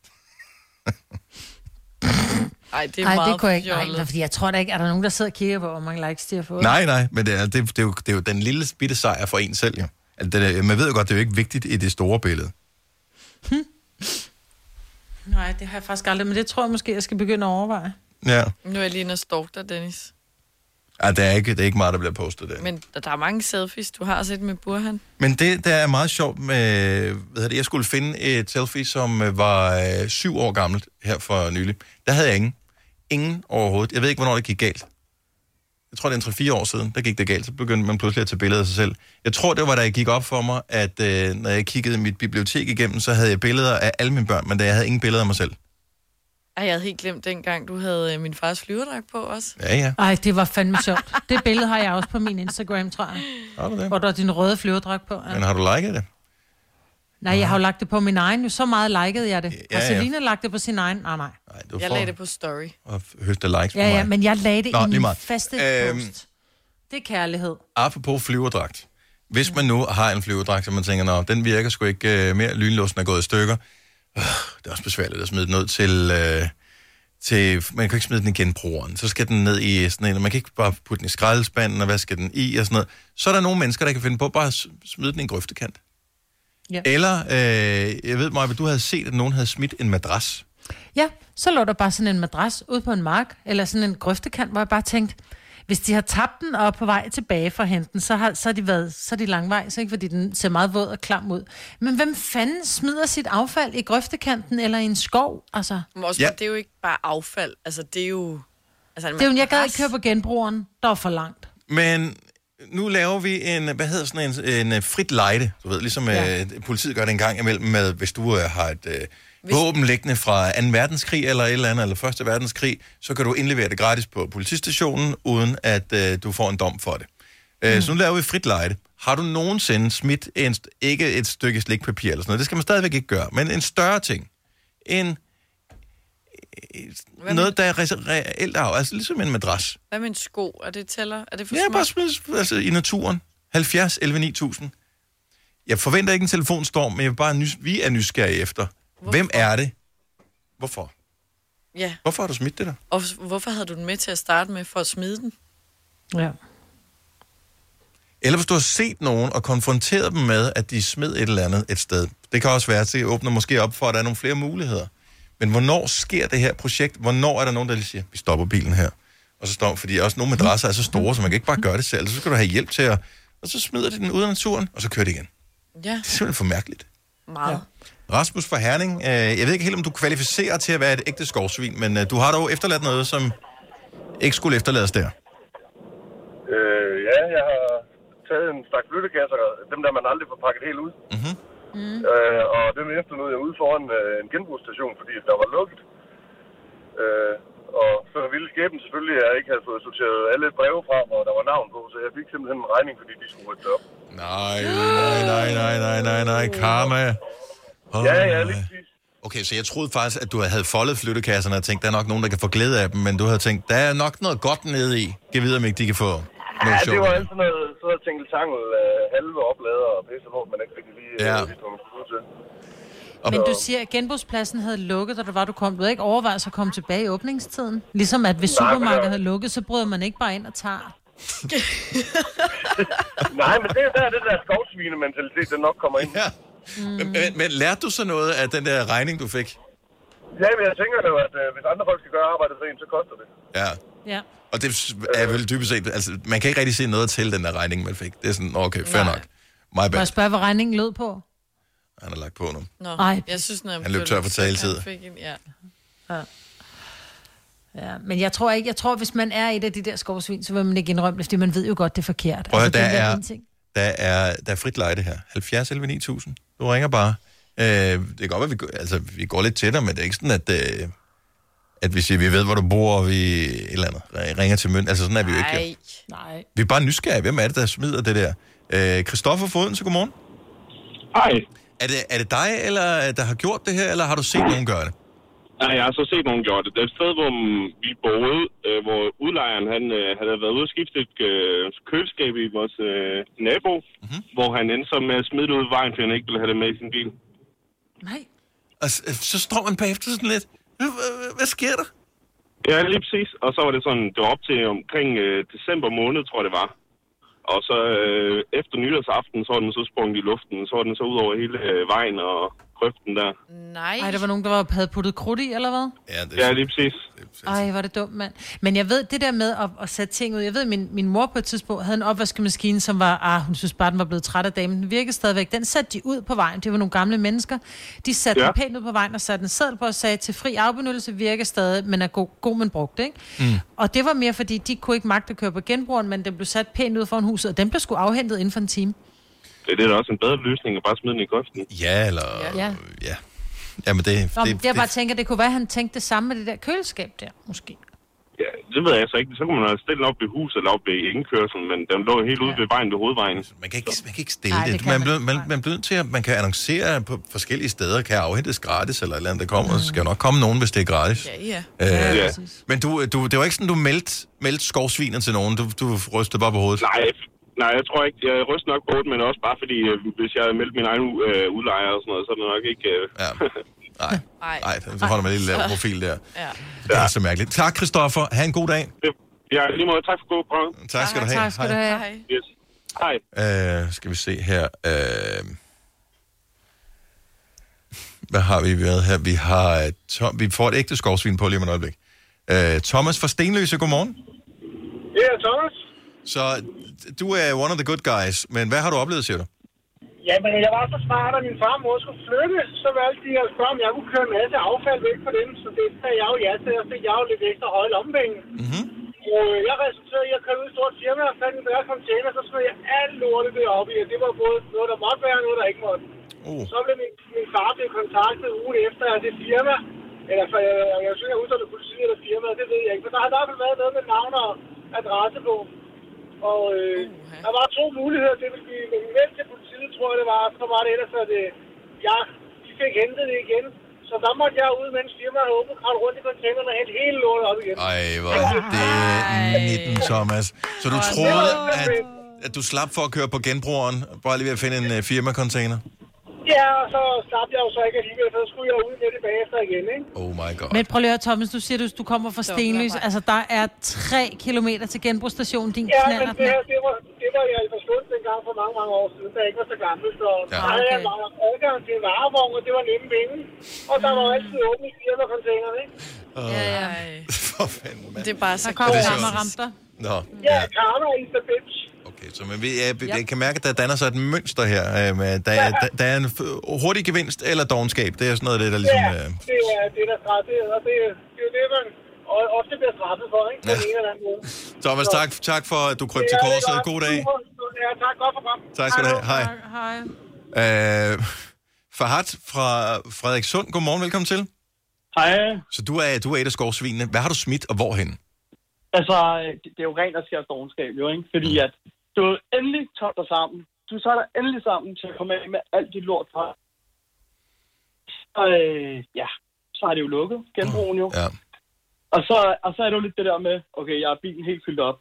Ej, det er Ej, meget det kunne jeg ikke. Nej, fordi jeg tror da ikke, er der nogen, der sidder og kigger på, hvor mange likes de har fået? Nej, nej, men det er, det, det, er jo, det er jo den lille bitte sejr for en selv, jo. Altså, det er, man ved jo godt, det er jo ikke vigtigt i det store billede. Nej, det har jeg faktisk aldrig, men det tror jeg måske, jeg skal begynde at overveje. Ja. Nu er jeg lige inde og stalk dig, Dennis. Ej, det er ikke, det er ikke meget, der bliver postet der. Men der, der er mange selfies, du har set med Burhan. Men det, der er meget sjovt med, hvad hedder det, jeg skulle finde et selfie, som øh, var øh, syv år gammelt her for nylig. Der havde jeg ingen. Ingen overhovedet. Jeg ved ikke, hvornår det gik galt. Jeg tror, det er en 3-4 år siden, der gik det galt. Så begyndte man pludselig at tage billeder af sig selv. Jeg tror, det var, da jeg gik op for mig, at øh, når jeg kiggede mit bibliotek igennem, så havde jeg billeder af alle mine børn, men da jeg havde ingen billeder af mig selv. Ej, jeg havde helt glemt dengang, du havde øh, min fars flyverdragt på også. Ja, ja. Ej, det var fandme sjovt. Det billede har jeg også på min Instagram, tror jeg. Har du det? Hvor der er din røde flyverdragt på. Ja. Men har du liket det? Nej, jeg har jo lagt det på min egen. Så meget likede jeg det. Ja, Har ja. Selina lagt det på sin egen? Nej, nej. Du Jeg lagde det på story. at høste likes Ja, ja, mig. men jeg lagde det Nå, i min meget. faste Øhm, post. Det er kærlighed. Apropos flyverdragt. Hvis man nu har en flyverdragt, og man tænker, Nå, den virker sgu ikke øh, mere, lynlåsen er gået i stykker. Øh, det er også besværligt at smide den ud til, øh, til... Man kan ikke smide den i genbrugeren. Så skal den ned i sådan en, og man kan ikke bare putte den i skraldespanden, og hvad skal den i, og sådan noget. Så er der nogle mennesker, der kan finde på bare at smide den i en grøftekant. Ja. Eller, øh, jeg ved mig, du havde set, at nogen havde smidt en madras. Ja, så lå der bare sådan en madras ud på en mark, eller sådan en grøftekant, hvor jeg bare tænkte, hvis de har tabt den og er på vej tilbage fra henten, så har, så har de været, så er de langvejs, ikke? fordi den ser meget våd og klam ud. Men hvem fanden smider sit affald i grøftekanten eller i en skov? Altså, Men også, Ja. det er jo ikke bare affald. Altså, det er jo... Altså, det er jo, jeg gad ikke køre på genbrugeren, der var for langt. Men nu laver vi en, hvad hedder sådan en, en øh, frit lejde, du ved, ligesom ja. øh, politiet gør det en gang imellem med, hvis du øh, har et øh, våben liggende fra 2. verdenskrig eller et eller andet, eller 1. verdenskrig, så kan du indlevere det gratis på politistationen, uden at øh, du får en dom for det. Øh, Så nu laver vi frit lejde. Har du nogensinde smidt en, ikke et stykke slikpapir eller sådan noget, det skal man stadigvæk ikke gøre, men en større ting. En, Hvad noget, der er re- reelt af, altså ligesom en madras. Hvad med en sko? Er det tæller? Er det for Ja, småt? bare smid altså, i naturen. 70 11 9000. Jeg forventer ikke en telefonstorm, men jeg er bare nys- vi er nysgerrige efter. Hvorfor? Hvem er det? Hvorfor? Ja, Hvorfor har du smidt det der? og hvorfor havde du den med til at starte med for at smide den? Ja. Eller hvis du har set nogen og konfronteret dem med, at de smed et eller andet et sted. Det kan også være, at det åbner måske op for, at der er nogle flere muligheder. Men hvornår sker det her projekt? Hvornår er der nogen, der lige siger, vi stopper bilen her? Og så står, fordi også nogle madrasser er så store, så man kan ikke bare gøre det selv. Så skal du have hjælp til at... Og så smider de den ud af naturen, og så kører det igen. Ja, Det er simpelthen for mærkeligt. meget. Ja. Rasmus fra Herning, øh, jeg ved ikke helt, om du kvalificerer til at være et ægte skovsvin, men øh, du har dog efterladt noget, som ikke skulle efterlades der. Øh, ja, jeg har taget en stak flyttekasser, dem der man aldrig får pakket helt ud. Mm-hmm. Mm. Øh, og dem efterlod jeg ude foran øh, en genbrugsstation, fordi der var lukket. Øh, og så ville skæben selvfølgelig, at jeg ikke havde fået sorteret alle breve frem, og der var navn på, så jeg fik simpelthen en regning, fordi de skulle rydde det op. Nej, nej, nej, nej, nej, nej, nej, karma. Oh, Ja, ja, lige præcis. Okay, så jeg troede faktisk, at du havde foldet flyttekasserne og tænkt, der er nok nogen, der kan få glæde af dem, men du havde tænkt, der er nok noget godt nede i. Giv videre, om ikke de kan få noget Ja, det var altid noget, så jeg tænkte enkelt tangel, øh, halve oplader og pisse på, men ikke rigtig lige, Ja. øh, ud til. Men du siger, at genbrugspladsen havde lukket, da du var, du kom. Du havde ikke overvejet at komme tilbage i åbningstiden? Ligesom at hvis supermarkedet havde lukket, så bryder man ikke bare ind og tager. Nej, men det er der, det der skovsvine-mentalitet, den nok kommer ind. Ja. Men, men, men lærte du så noget af den der regning, du fik? Ja, men jeg tænker jo, at øh, hvis andre folk skal gøre arbejdet for en, så koster det. Ja. Ja. Og det er vel dybest set, altså, man kan ikke rigtig se noget til den der regning, man fik. Det er sådan, okay, fair Nej. nok. My Må bad. jeg spørge, hvad regningen lød på? Han har lagt på nu. Nå, Ej. jeg synes, den er Han løb tør for taletid. Han fik en- Ja. Ja. Ja, men jeg tror ikke, jeg tror, hvis man er et af de der skovsvin, så vil man ikke indrømme det, fordi man ved jo godt, det er forkert. Prøv at høre, den der der er, ene ting. der, er, der er frit lejde her. 70 11 9000. Du ringer bare. Øh, det kan godt være, vi, går- altså, vi går lidt tættere, men det er ikke sådan, at, øh, at vi siger, vi ved, hvor du bor, og vi et eller andet, ringer til mønt. Altså sådan er vi jo ikke. Jo. Nej. Vi er bare nysgerrige. Hvem er det, der smider det der? Øh, Christoffer Foden, så godmorgen. Hej. Er det, er det dig, eller der har gjort det her, eller har du set nogen gøre det? Nej, jeg har så set nogen gjort det. Det er et sted, hvor vi boede, øh, hvor udlejeren han, øh, han havde været ude og skifte et øh, køleskab i vores øh, nabo, mm-hmm. hvor han endte så med at smide det ud i vejen, fordi han ikke ville have det med i sin bil. Nej. Og så, så står man bagefter sådan lidt, hvad, sker der? Ja, lige præcis. Og så var det sådan, det var op til omkring øh, december måned, tror jeg det var. Og så øh, efter nytårsaften, så var den så sprunget i luften. Så var den så ud over hele øh, vejen og grøften der. Nej. Ej, der var nogen, der var, havde puttet krudt i, eller hvad? Ja, det Ja, lige præcis. Ej, var det dumt, mand. Men jeg ved, det der med at, at sætte ting ud, jeg ved, min, min mor på et tidspunkt havde en opvaskemaskine, som var, ah, hun synes bare, den var blevet træt af damen. Den virkede stadigvæk. Den satte de ud på vejen. Det var nogle gamle mennesker. De satte Ja. ja. den pænt ud på vejen og satte en seddel på og sagde, til fri afbenyttelse virker stadig, men er god, god men brugt, ikke? Mm. Og det var mere, fordi de kunne ikke magte at køre på genbrugeren, men den blev sat pænt ud foran huset, og den blev sgu afhentet inden for en time. Det er da også en bedre løsning at bare smide den i grøften. Ja, eller... Ja. Ja. Jamen, det, Nå, det, det, jeg bare tænker, det kunne være, at han tænkte det samme med det der køleskab der, måske. Ja, det ved jeg så ikke. Så kunne man have stillet den op ved huset eller op ved indkørselen, men den lå helt ude ved vejen ved hovedvejen. Man kan ikke, man kan ikke stille Nej, det. det man, man bliver, man, man bliver nødt til, at man kan annoncere på forskellige steder, kan afhentes gratis, eller et eller andet, der kommer. Så skal jo nok komme nogen, hvis det er gratis. Ja, ja. Øh, Ja. Men du, du, det var ikke sådan, du meldte, meldte skovsviner til nogen. Du, du rystede bare på hovedet. Nej, nej, jeg tror ikke, jeg ryster nok på det, men også bare fordi, øh, hvis jeg havde meldt min egen øh, udlejer og sådan noget, så er det nok ikke... Øh... Ja. Nej, nej, så holder man lige lav profil der. Ja. Det er så mærkeligt. Tak, Christoffer. Ha' en god dag. Ja, lige måde. Tak for god program. Tak skal du have. Tak skal du have. Hej. Yes. Hej. Øh, skal vi se her. Øh, hvad har vi været her? Vi har øh, Tom, vi får et ægte skovsvin på lige om et øjeblik. Øh, Thomas fra Stenløse, godmorgen. Ja, Thomas. Så du er one of the good guys, men hvad har du oplevet, siger du? Jamen, jeg var så smart, at min far og mor skulle flytte, så valgte de at spørge, om jeg kunne køre en masse affald væk fra dem, så det sagde jeg jo ja til, og fik jeg jo lidt ekstra høje lommepenge. Mm-hmm. Og jeg resulterede i at køre ud i et stort firma og fandt en bedre container, så smed jeg alt lortet deroppe i, og det var både noget, der måtte være, og noget, der ikke måtte. Uh. Så blev min, min far blevet kontaktet ugen efter af det firma, eller for jeg, jeg, jeg synes, jeg husker det politiet eller firma, det ved jeg ikke, men der har i hvert fald været noget med navn og adresse på. Og øh, der var to muligheder. Det ville blive meldt til politiet, tror jeg det var. Så var det ellers, at øh, jeg de fik hentet det igen. Så der måtte jeg ud, mens firmaet havde åbnet, kravle rundt i containeren og hente hele lortet op igen. Ej, hvor det er 19, Thomas. Så du troede, at, at du slap for at køre på genbrugeren, bare lige ved at finde en uh, firmacontainer? Ja, og så slap jeg jo så ikke alligevel, så skulle jeg ud med det bagefter igen, ikke? Oh my god. Men prøv lige at høre, Thomas, du siger, du, du kommer fra Stenløs. Altså, der er tre kilometer til genbrugsstationen, din Ja, men knaller. det, her, det, var, det var jeg i forstået dengang for mange, mange år siden, da jeg ikke var så gammel. Så Ja. ja. der havde jeg meget adgang til en varevogn, og det var nemme penge. Og der var altid åbne i firmacontaineren, ikke? Ja, ja. For fanden, mand. Det er bare så kommer Det er rammer sjovt. ramt dig. Nå, Ja, ja. karma is the bitch. Okay, så men vi, jeg, jeg kan mærke, at der danner sig et mønster her. Øh, med, der, er, der, der er en f- hurtig gevinst eller dogenskab. Det er sådan noget det, der ligesom... Ja, Øh, det er det, der straffet, og det, det er jo det, man o- ofte bliver straffet for, ikke? På Ja. den ene eller anden måde. Thomas, tak, tak for, at du kryb til Ja, korset. God dag. Ja, tak. Godt program. Tak skal du have. Hej. Hej. Øh, Farhat fra Frederikssund, godmorgen, velkommen til. Hej. Så du er, du er et af skovsvinene. Hvad har du smidt, og hvorhen? Altså, det det er jo rent og skært dogenskab, jo, ikke? Fordi at du er endelig tager dig sammen. Du tager dig endelig sammen til at komme af med alt dit lort fra. Og øh, ja, så er det jo lukket, genbrugen jo. Ja. Og så, og så er det jo lidt det der med, okay, jeg har bilen helt fyldt op.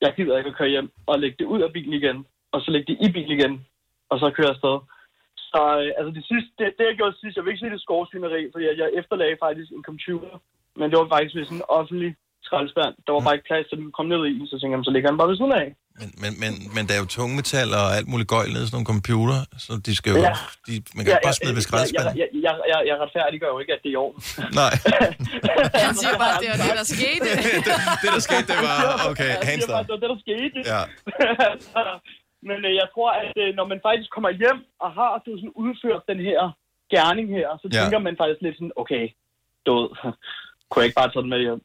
jeg gider ikke at køre hjem og lægge det ud af bilen igen, og så lægge det i bilen igen, og så køre afsted. Så øh, altså det, sidste, det, det, jeg gjorde sidst, jeg vil ikke sige det er skovsvineri, fordi jeg, jeg efterlagde faktisk en computer, men det var faktisk ved sådan en offentlig skraldespand. Der var bare ikke plads, så den kom ned i, så tænkte jeg, så ligger den bare ved siden af. Men, men, men, men der er jo tungmetal og alt muligt gøjl nede i sådan nogle computer, så de skal jo... Ja. De, man kan ja, bare smide ved jeg, skraldespanden. jeg, jeg, jeg, jeg retfærdiggør jo ikke, at det er i orden. Nej. Han siger bare, at det var det, der skete. det, der skete, det var... Okay, hands siger bare, down. det var det, der skete. Ja. Men øh, jeg tror, at øh, når man faktisk kommer hjem og har du sådan udført den her gerning her, så Ja. tænker man faktisk lidt sådan, okay, død. Kunne jeg ikke bare tage den med hjem?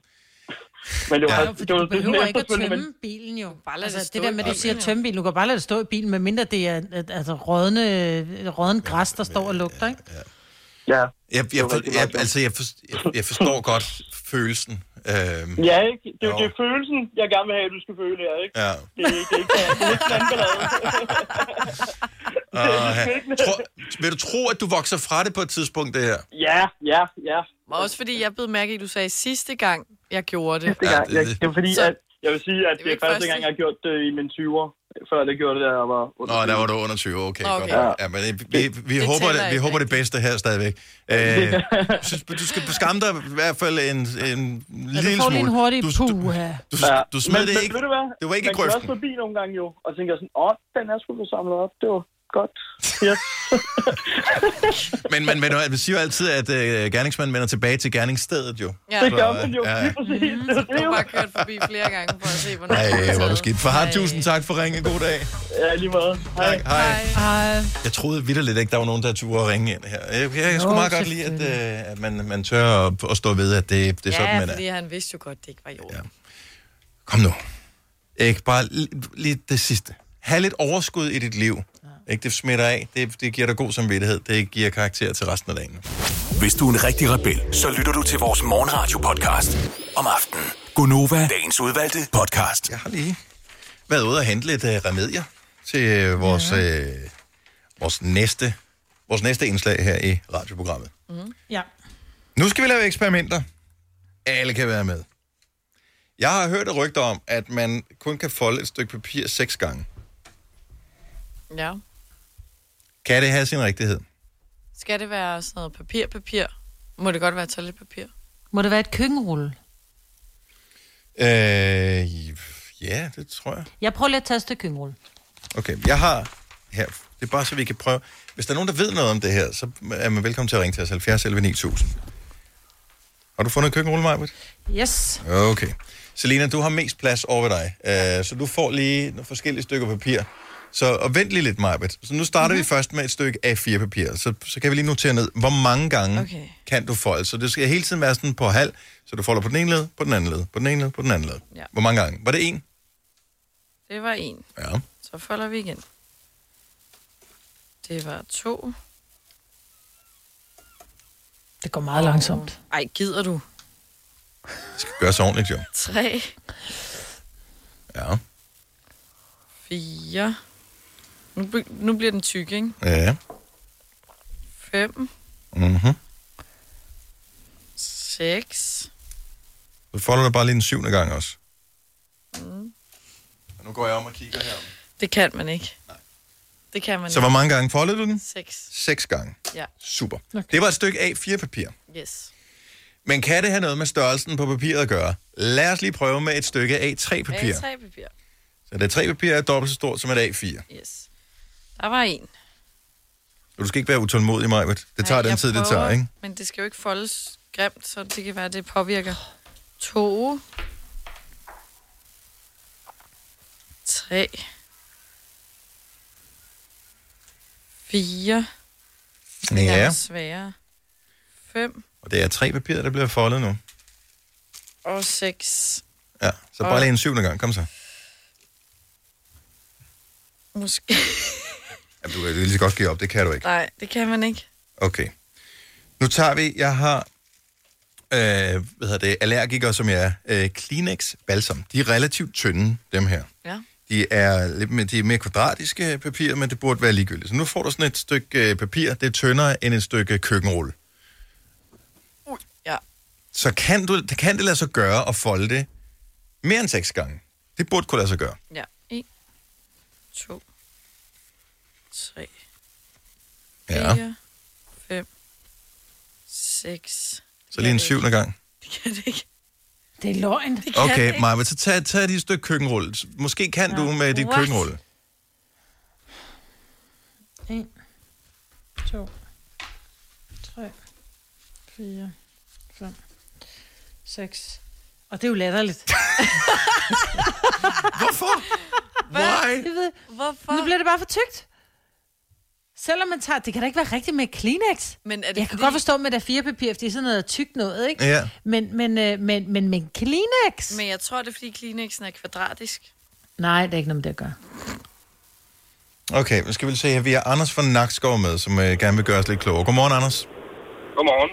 Men det var, Ja, ja, det var du behøver sådan ikke at tømme bilen jo. Bare lad altså, det det, stå der i med, at du bilen, siger tømme bilen, du kan bare lade det stå i bilen, medmindre det er altså, rådne, rådne græs, der står og lugter, ikke? Ja. Jeg, jeg, for, jeg, altså, jeg, for, jeg, jeg forstår godt følelsen. Øhm, Ja, ikke? Det er jo det er følelsen, jeg gerne vil have, at du skal føle her, ikke? Ja. Det er ikke, det er ikke, det er ikke sådan en ballade. Og, tro, vil du tro, at du vokser fra det på et tidspunkt, det her? Ja, ja, ja. Og også fordi jeg blev mærke i, at du sagde sidste gang, jeg gjorde det. Sidste gang. Jeg, det er fordi, Så- at jeg vil sige, at Det er det er første første- gang, jeg har gjort det i mine 20'er. Før det gjorde det, da jeg var under Nå, der 20. var du under 20, okay. Nå, godt. okay. Ja, men det, vi, vi, det håber, det, vi håber det bedste her stadigvæk. Øh, synes, du skal beskamme dig i hvert fald en, en Ja, lille du får lige en smule. hurtig Du, puha. du, du smed men, det men, ikke. Ved du hvad? Det var ikke i Man kører grøften. også forbi nogle gange jo, og tænker sådan, åh, den er sgu blevet samlet op. Det var godt. Ja. Men man, man, man siger jo altid, at øh, gerningsmanden vender tilbage til gerningsstedet jo. Ja. Det gør man jo, ja. lige præcis. Det er Du det har jo. bare kørt forbi flere gange for at se, hvornår Ej, hvor er du taget. skidt. Farhad, tusind tak for ringen. God dag. Ja, lige måde. Hej. Hej. Hej. Jeg troede vidderligt ikke, der var nogen, der turde at ringe ind her. Jeg, jeg, jeg Jo, skulle meget godt lide, at, øh, at man, man tør at, at stå ved, at det, det er sådan, ja, man fordi er. han vidste jo godt, det ikke var i orden. Ja. Kom nu. Ikke bare li- lige det sidste. Ha' lidt overskud i dit liv. Ikke, det smitter af. Det, det giver dig god samvittighed. Det giver karakter til resten af dagen. Hvis du er en rigtig rebel, så lytter du til vores morgenradio-podcast om aftenen. Gunova, dagens udvalgte podcast. Jeg har lige været ude og hente lidt uh, remedier til øh, vores, ja. øh, vores, næste, vores næste indslag her i radioprogrammet. Mm. Ja. Nu skal vi lave eksperimenter. Alle kan være med. Jeg har hørt et rygte om, at man kun kan folde et stykke papir seks gange. ja. Kan det have sin rigtighed? Skal det være sådan noget papir, papir? Må det godt være toiletpapir? Må det være et køkkenrulle? Øh, ja, det tror jeg. Jeg prøver lige at tage et stykke køkkenrulle. Okay, jeg har her. Det er bare så, vi kan prøve. Hvis der er nogen, der ved noget om det her, så er man velkommen til at ringe til os 70 11 9000. Har du fundet køkkenrulle, Majbert? Yes. Okay. Selina, du har mest plads over ved dig, uh, så du får lige nogle forskellige stykker papir. Så og vent lige lidt, Majbert. Så nu starter mm-hmm. vi først med et stykke A4-papir. Så, så kan vi lige notere ned, hvor mange gange Okay. kan du folde. Så det skal hele tiden være sådan på halv, så du folder på den ene led, på den anden led, på den ene led, på den anden led. Ja. Hvor mange gange? Var det en? Det var en. Ja. Så folder vi igen. Det var to. Det går meget langsomt. Ej, gider du? Det skal gøres ordentligt, jo. Tre. Ja. Fire. Nu, nu bliver den tyk, ikke? Ja. Fem. Mm-hmm. Seks. Så folder du bare lige den syvende gang også. Mm. Og nu går jeg om og kigger her. Det kan man ikke. Nej. Det kan man Så ikke. hvor mange gange foldede du den? Seks. Seks gange. Ja. Super. Okay. Det var et stykke A4-papir. Yes. Men kan det have noget med størrelsen på papiret at gøre? Lad os lige prøve med et stykke A3-papir. A3-papir. Så det A3-papir er dobbelt så stort som et A4. Yes. Der var en. Og du skal ikke være utålmodig, Majbert. Det tager Ej, den tid, det prøver, tager, ikke? Men det skal jo ikke foldes grimt, så det kan være, det påvirker. To. Tre. Fire. Det Ja. er sværere. Fem Og det er tre papirer, der bliver foldet nu. og seks. Ja, så bare Og- lige en syvende gang. Kom så. Måske. Jamen, du kan lige så godt give op. Det kan du ikke. Nej, det kan man ikke. Okay. Nu tager vi, jeg har, øh, hvad hedder det, allergikere, som jeg er, øh, Kleenex Balsam. De er relativt tynde, dem her. Ja. De er, lidt mere, de er mere kvadratiske papir, men det burde være ligegyldigt. Så nu får du sådan et stykke øh, papir, det er tyndere end et stykke køkkenrulle. Ja. Så kan, du, det kan det lade sig gøre at folde det mere end seks gange. Det burde kunne lade sig gøre. Ja. 1, 2, 3, Ja. 4, 5, 6. Så lige en syvende gang. Det kan det ikke. Det er løgn. Det Okay, Maja, så tag, tag dit stykke køkkenrulle. Måske kan du med dit What? køkkenrulle. 1, 2, 3, 4, 5, 6. Og det er jo latterligt. Hvorfor? Why? Jeg ved, Hvorfor? Nu bliver det bare for tykt. Selvom man tager... Det kan da ikke være rigtigt med Kleenex. Men er det jeg kan fordi- godt forstå med der fire papir, fordi det er sådan noget tykt noget, ikke? Ja. Men, men, øh, men, men, men Kleenex? Men jeg tror, det er, fordi Kleenexen er kvadratisk. Nej, det er ikke noget med det at gøre. Okay, nu skal vi se her. Vi har Anders fra Nakskov med, som øh, gerne vil gøre os lidt klogere. Godmorgen, Anders. Godmorgen.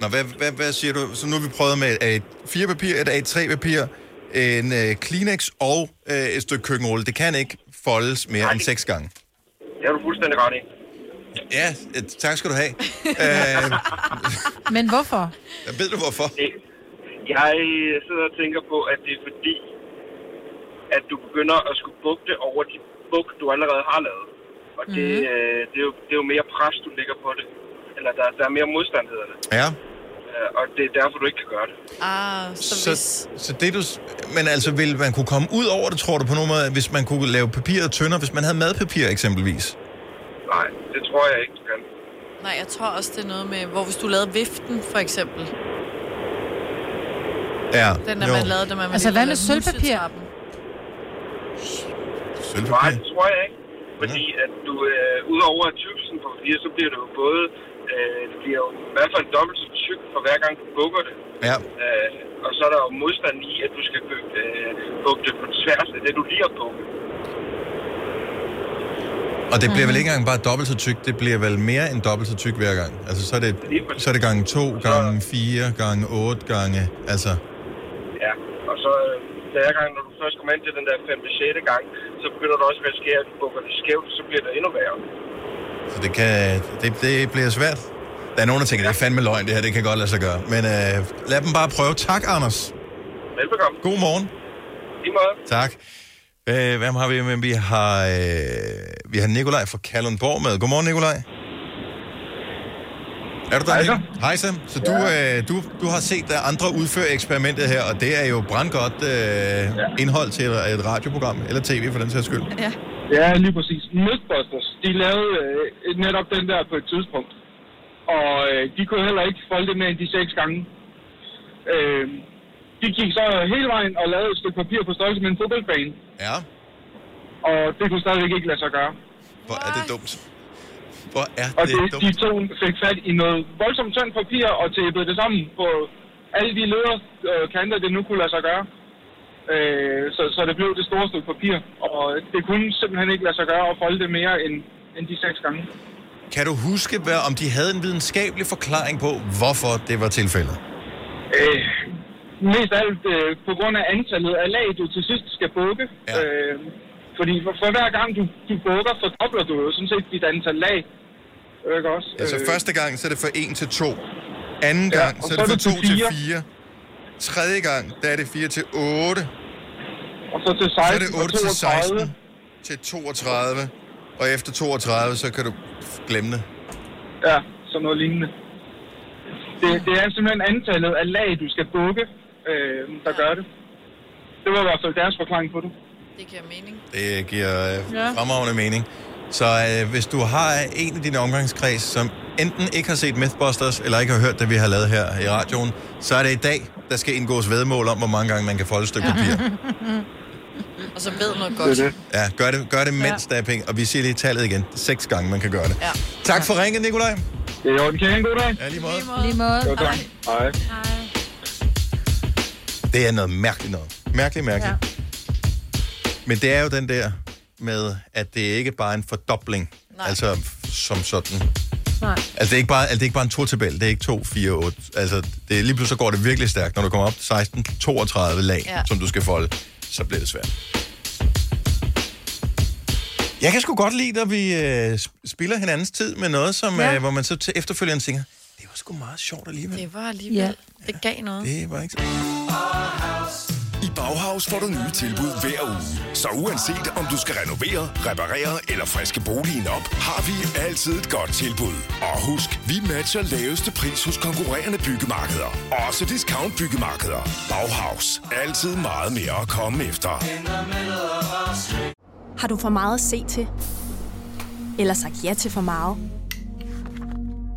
Nå, hvad, hvad, hvad siger du? Så nu har vi prøvet med et A4-papir, et A3-papir, en øh, Kleenex og øh, et stykke køkkenrulle. Det kan ikke foldes mere end seks gange. Det har du fuldstændig ret i. Ja, tak skal du have. øh, Men hvorfor? ved du hvorfor? Jeg sidder og tænker på, at det er fordi, at du begynder at skulle bugte over de bug, du allerede har lavet. Og det, Mhm. øh, det, er jo, det er jo mere pres, du lægger på det. Eller der, der er mere modstand, hedder det. Ja. Øh, Og det er derfor, du ikke kan gøre det. Ah, så, Så, hvis... så det du... Men altså, vil man kunne komme ud over det, tror du på nogen måde, hvis man kunne lave papiret tyndere, hvis man havde madpapir eksempelvis? Tror jeg ikke, du kan. Nej, jeg tror også, det er noget med, hvor hvis du lavede viften, for eksempel. Ja, Den der, jo. man lavede, da man var Altså, lille, hvad med lavede sølvpapir? musetrappen. Sølvpapir? Nej, det tror jeg ikke. Fordi at du, øh, udover at tykkelsen på papir, så bliver det jo både, øh, det bliver jo i hvert fald dobbelt så tyk for hver gang du bukker det. Ja. Øh, og så er der jo modstand i, at du skal øh, bukke det på tværs af det, du lige har bukket. Og det bliver vel ikke engang bare dobbelt så tyk, det bliver vel mere end dobbelt så tyk hver gang. Altså, så er det, så er det gange to, gange fire, gange otte gange, altså... Ja, og så øh, hver gang, når du først kommer ind til den der 5. 6. gang, så begynder du også at risikere, at du bukker det skævt, så bliver det endnu værre. Så det, kan, det, det bliver svært. Der er nogen, der tænker, det er fandme løgn, det her, det kan godt lade sig gøre. Men øh, lad dem bare prøve. Tak, Anders. Velbekomme. God morgen. I måde. Tak. Øh, hvem har vi med? Vi har, øh, vi har Nikolaj fra Kalundborg med. Godmorgen, Nikolaj. Er du der? Hej så. Hej så. Så du, øh, du, du har set uh, andre udføre eksperimentet her, og det er jo brandgodt øh, indhold til et, et radioprogram, eller tv for den sags skyld. Ja. Ja, lige præcis. Mythbusters, de lavede øh, netop den der på et tidspunkt. Og øh, de kunne heller ikke folde det mere end de seks gange. Øh, de gik så hele vejen og lavede et stykke papir på størrelse med en fodboldbane. Ja. Og det kunne stadigvæk ikke lade sig gøre. Hvor er det dumt. Hvor er Og det, det, dumt. de to fik fat i noget voldsomt tyndt papir og tæppede det sammen på alle de leder øh, kanter, det nu kunne lade sig gøre. Øh, så, så det blev det store stykke papir. Og det kunne simpelthen ikke lade sig gøre at folde det mere end, end de seks gange. Kan du huske, hvad, om de havde en videnskabelig forklaring på, hvorfor det var tilfældet? Øh, mest af alt øh, på grund af antallet af lag, du til sidst skal bukke. Ja. Øh, fordi for, for hver gang du, du bukker, fordobler du jo sådan set dit antal lag. Ikke også? Altså Øh, første gang, så er det fra 1 til 2. Anden Ja, gang, og så er så det er fra det 2 til til fire. 4. Tredje gang, der er det 4 til 8. Og så til 16 Så er det og 8 til 32. 16 til 32. Og efter 32, så kan du glemme det. Ja, sådan noget lignende. Det, det er simpelthen antallet af lag, du skal bukke, øh, der gør det. Det var i hvert fald deres forklaring på det. Det giver mening. Det giver øh, Ja. fremragende mening. Så øh, hvis du har en af dine omgangskreds, som enten ikke har set Mythbusters, eller ikke har hørt det, vi har lavet her i radioen, så er det i dag, der skal indgås vedmål om, hvor mange gange man kan folde et stykke papir. Og så ved noget godt. Ja, gør det, gør det mens der er penge. Og vi siger lige tallet igen. Seks gange, man kan gøre det. Ja. Tak for ringet, Nikolaj. Det er jo en kæmpe god dag. Ja, lige måde. Lige måde. Jo, tak. Hej. Det er noget mærkeligt noget. Mærkeligt, mærkeligt. Ja. Men det er jo den der med, at det ikke bare er en fordobling. Nej. Altså som sådan. Nej. Altså det er ikke bare, altså, det er ikke bare en to-tabel. Det er ikke 2, 4, 8. Altså det er, lige pludselig så går det virkelig stærkt. Når du kommer op til 16, 32 lag, Ja. som du skal folde, så bliver det svært. Jeg kan sgu godt lide, når vi øh, sp- spiller hinandens tid med noget, som, Ja. øh, hvor man så til efterfølgende tænker, det var sgu meget sjovt alligevel. Det var alligevel. Ja. Det gav noget. Det var ikke så... I Bauhaus får du nye tilbud hver uge. Så uanset om du skal renovere, reparere eller friske boligen op, har vi altid et godt tilbud. Og husk, vi matcher laveste pris hos konkurrerende byggemarkeder. Også discount byggemarkeder. Bauhaus. Altid meget mere at komme efter. Har du for meget at se til? Eller sagt ja til for meget?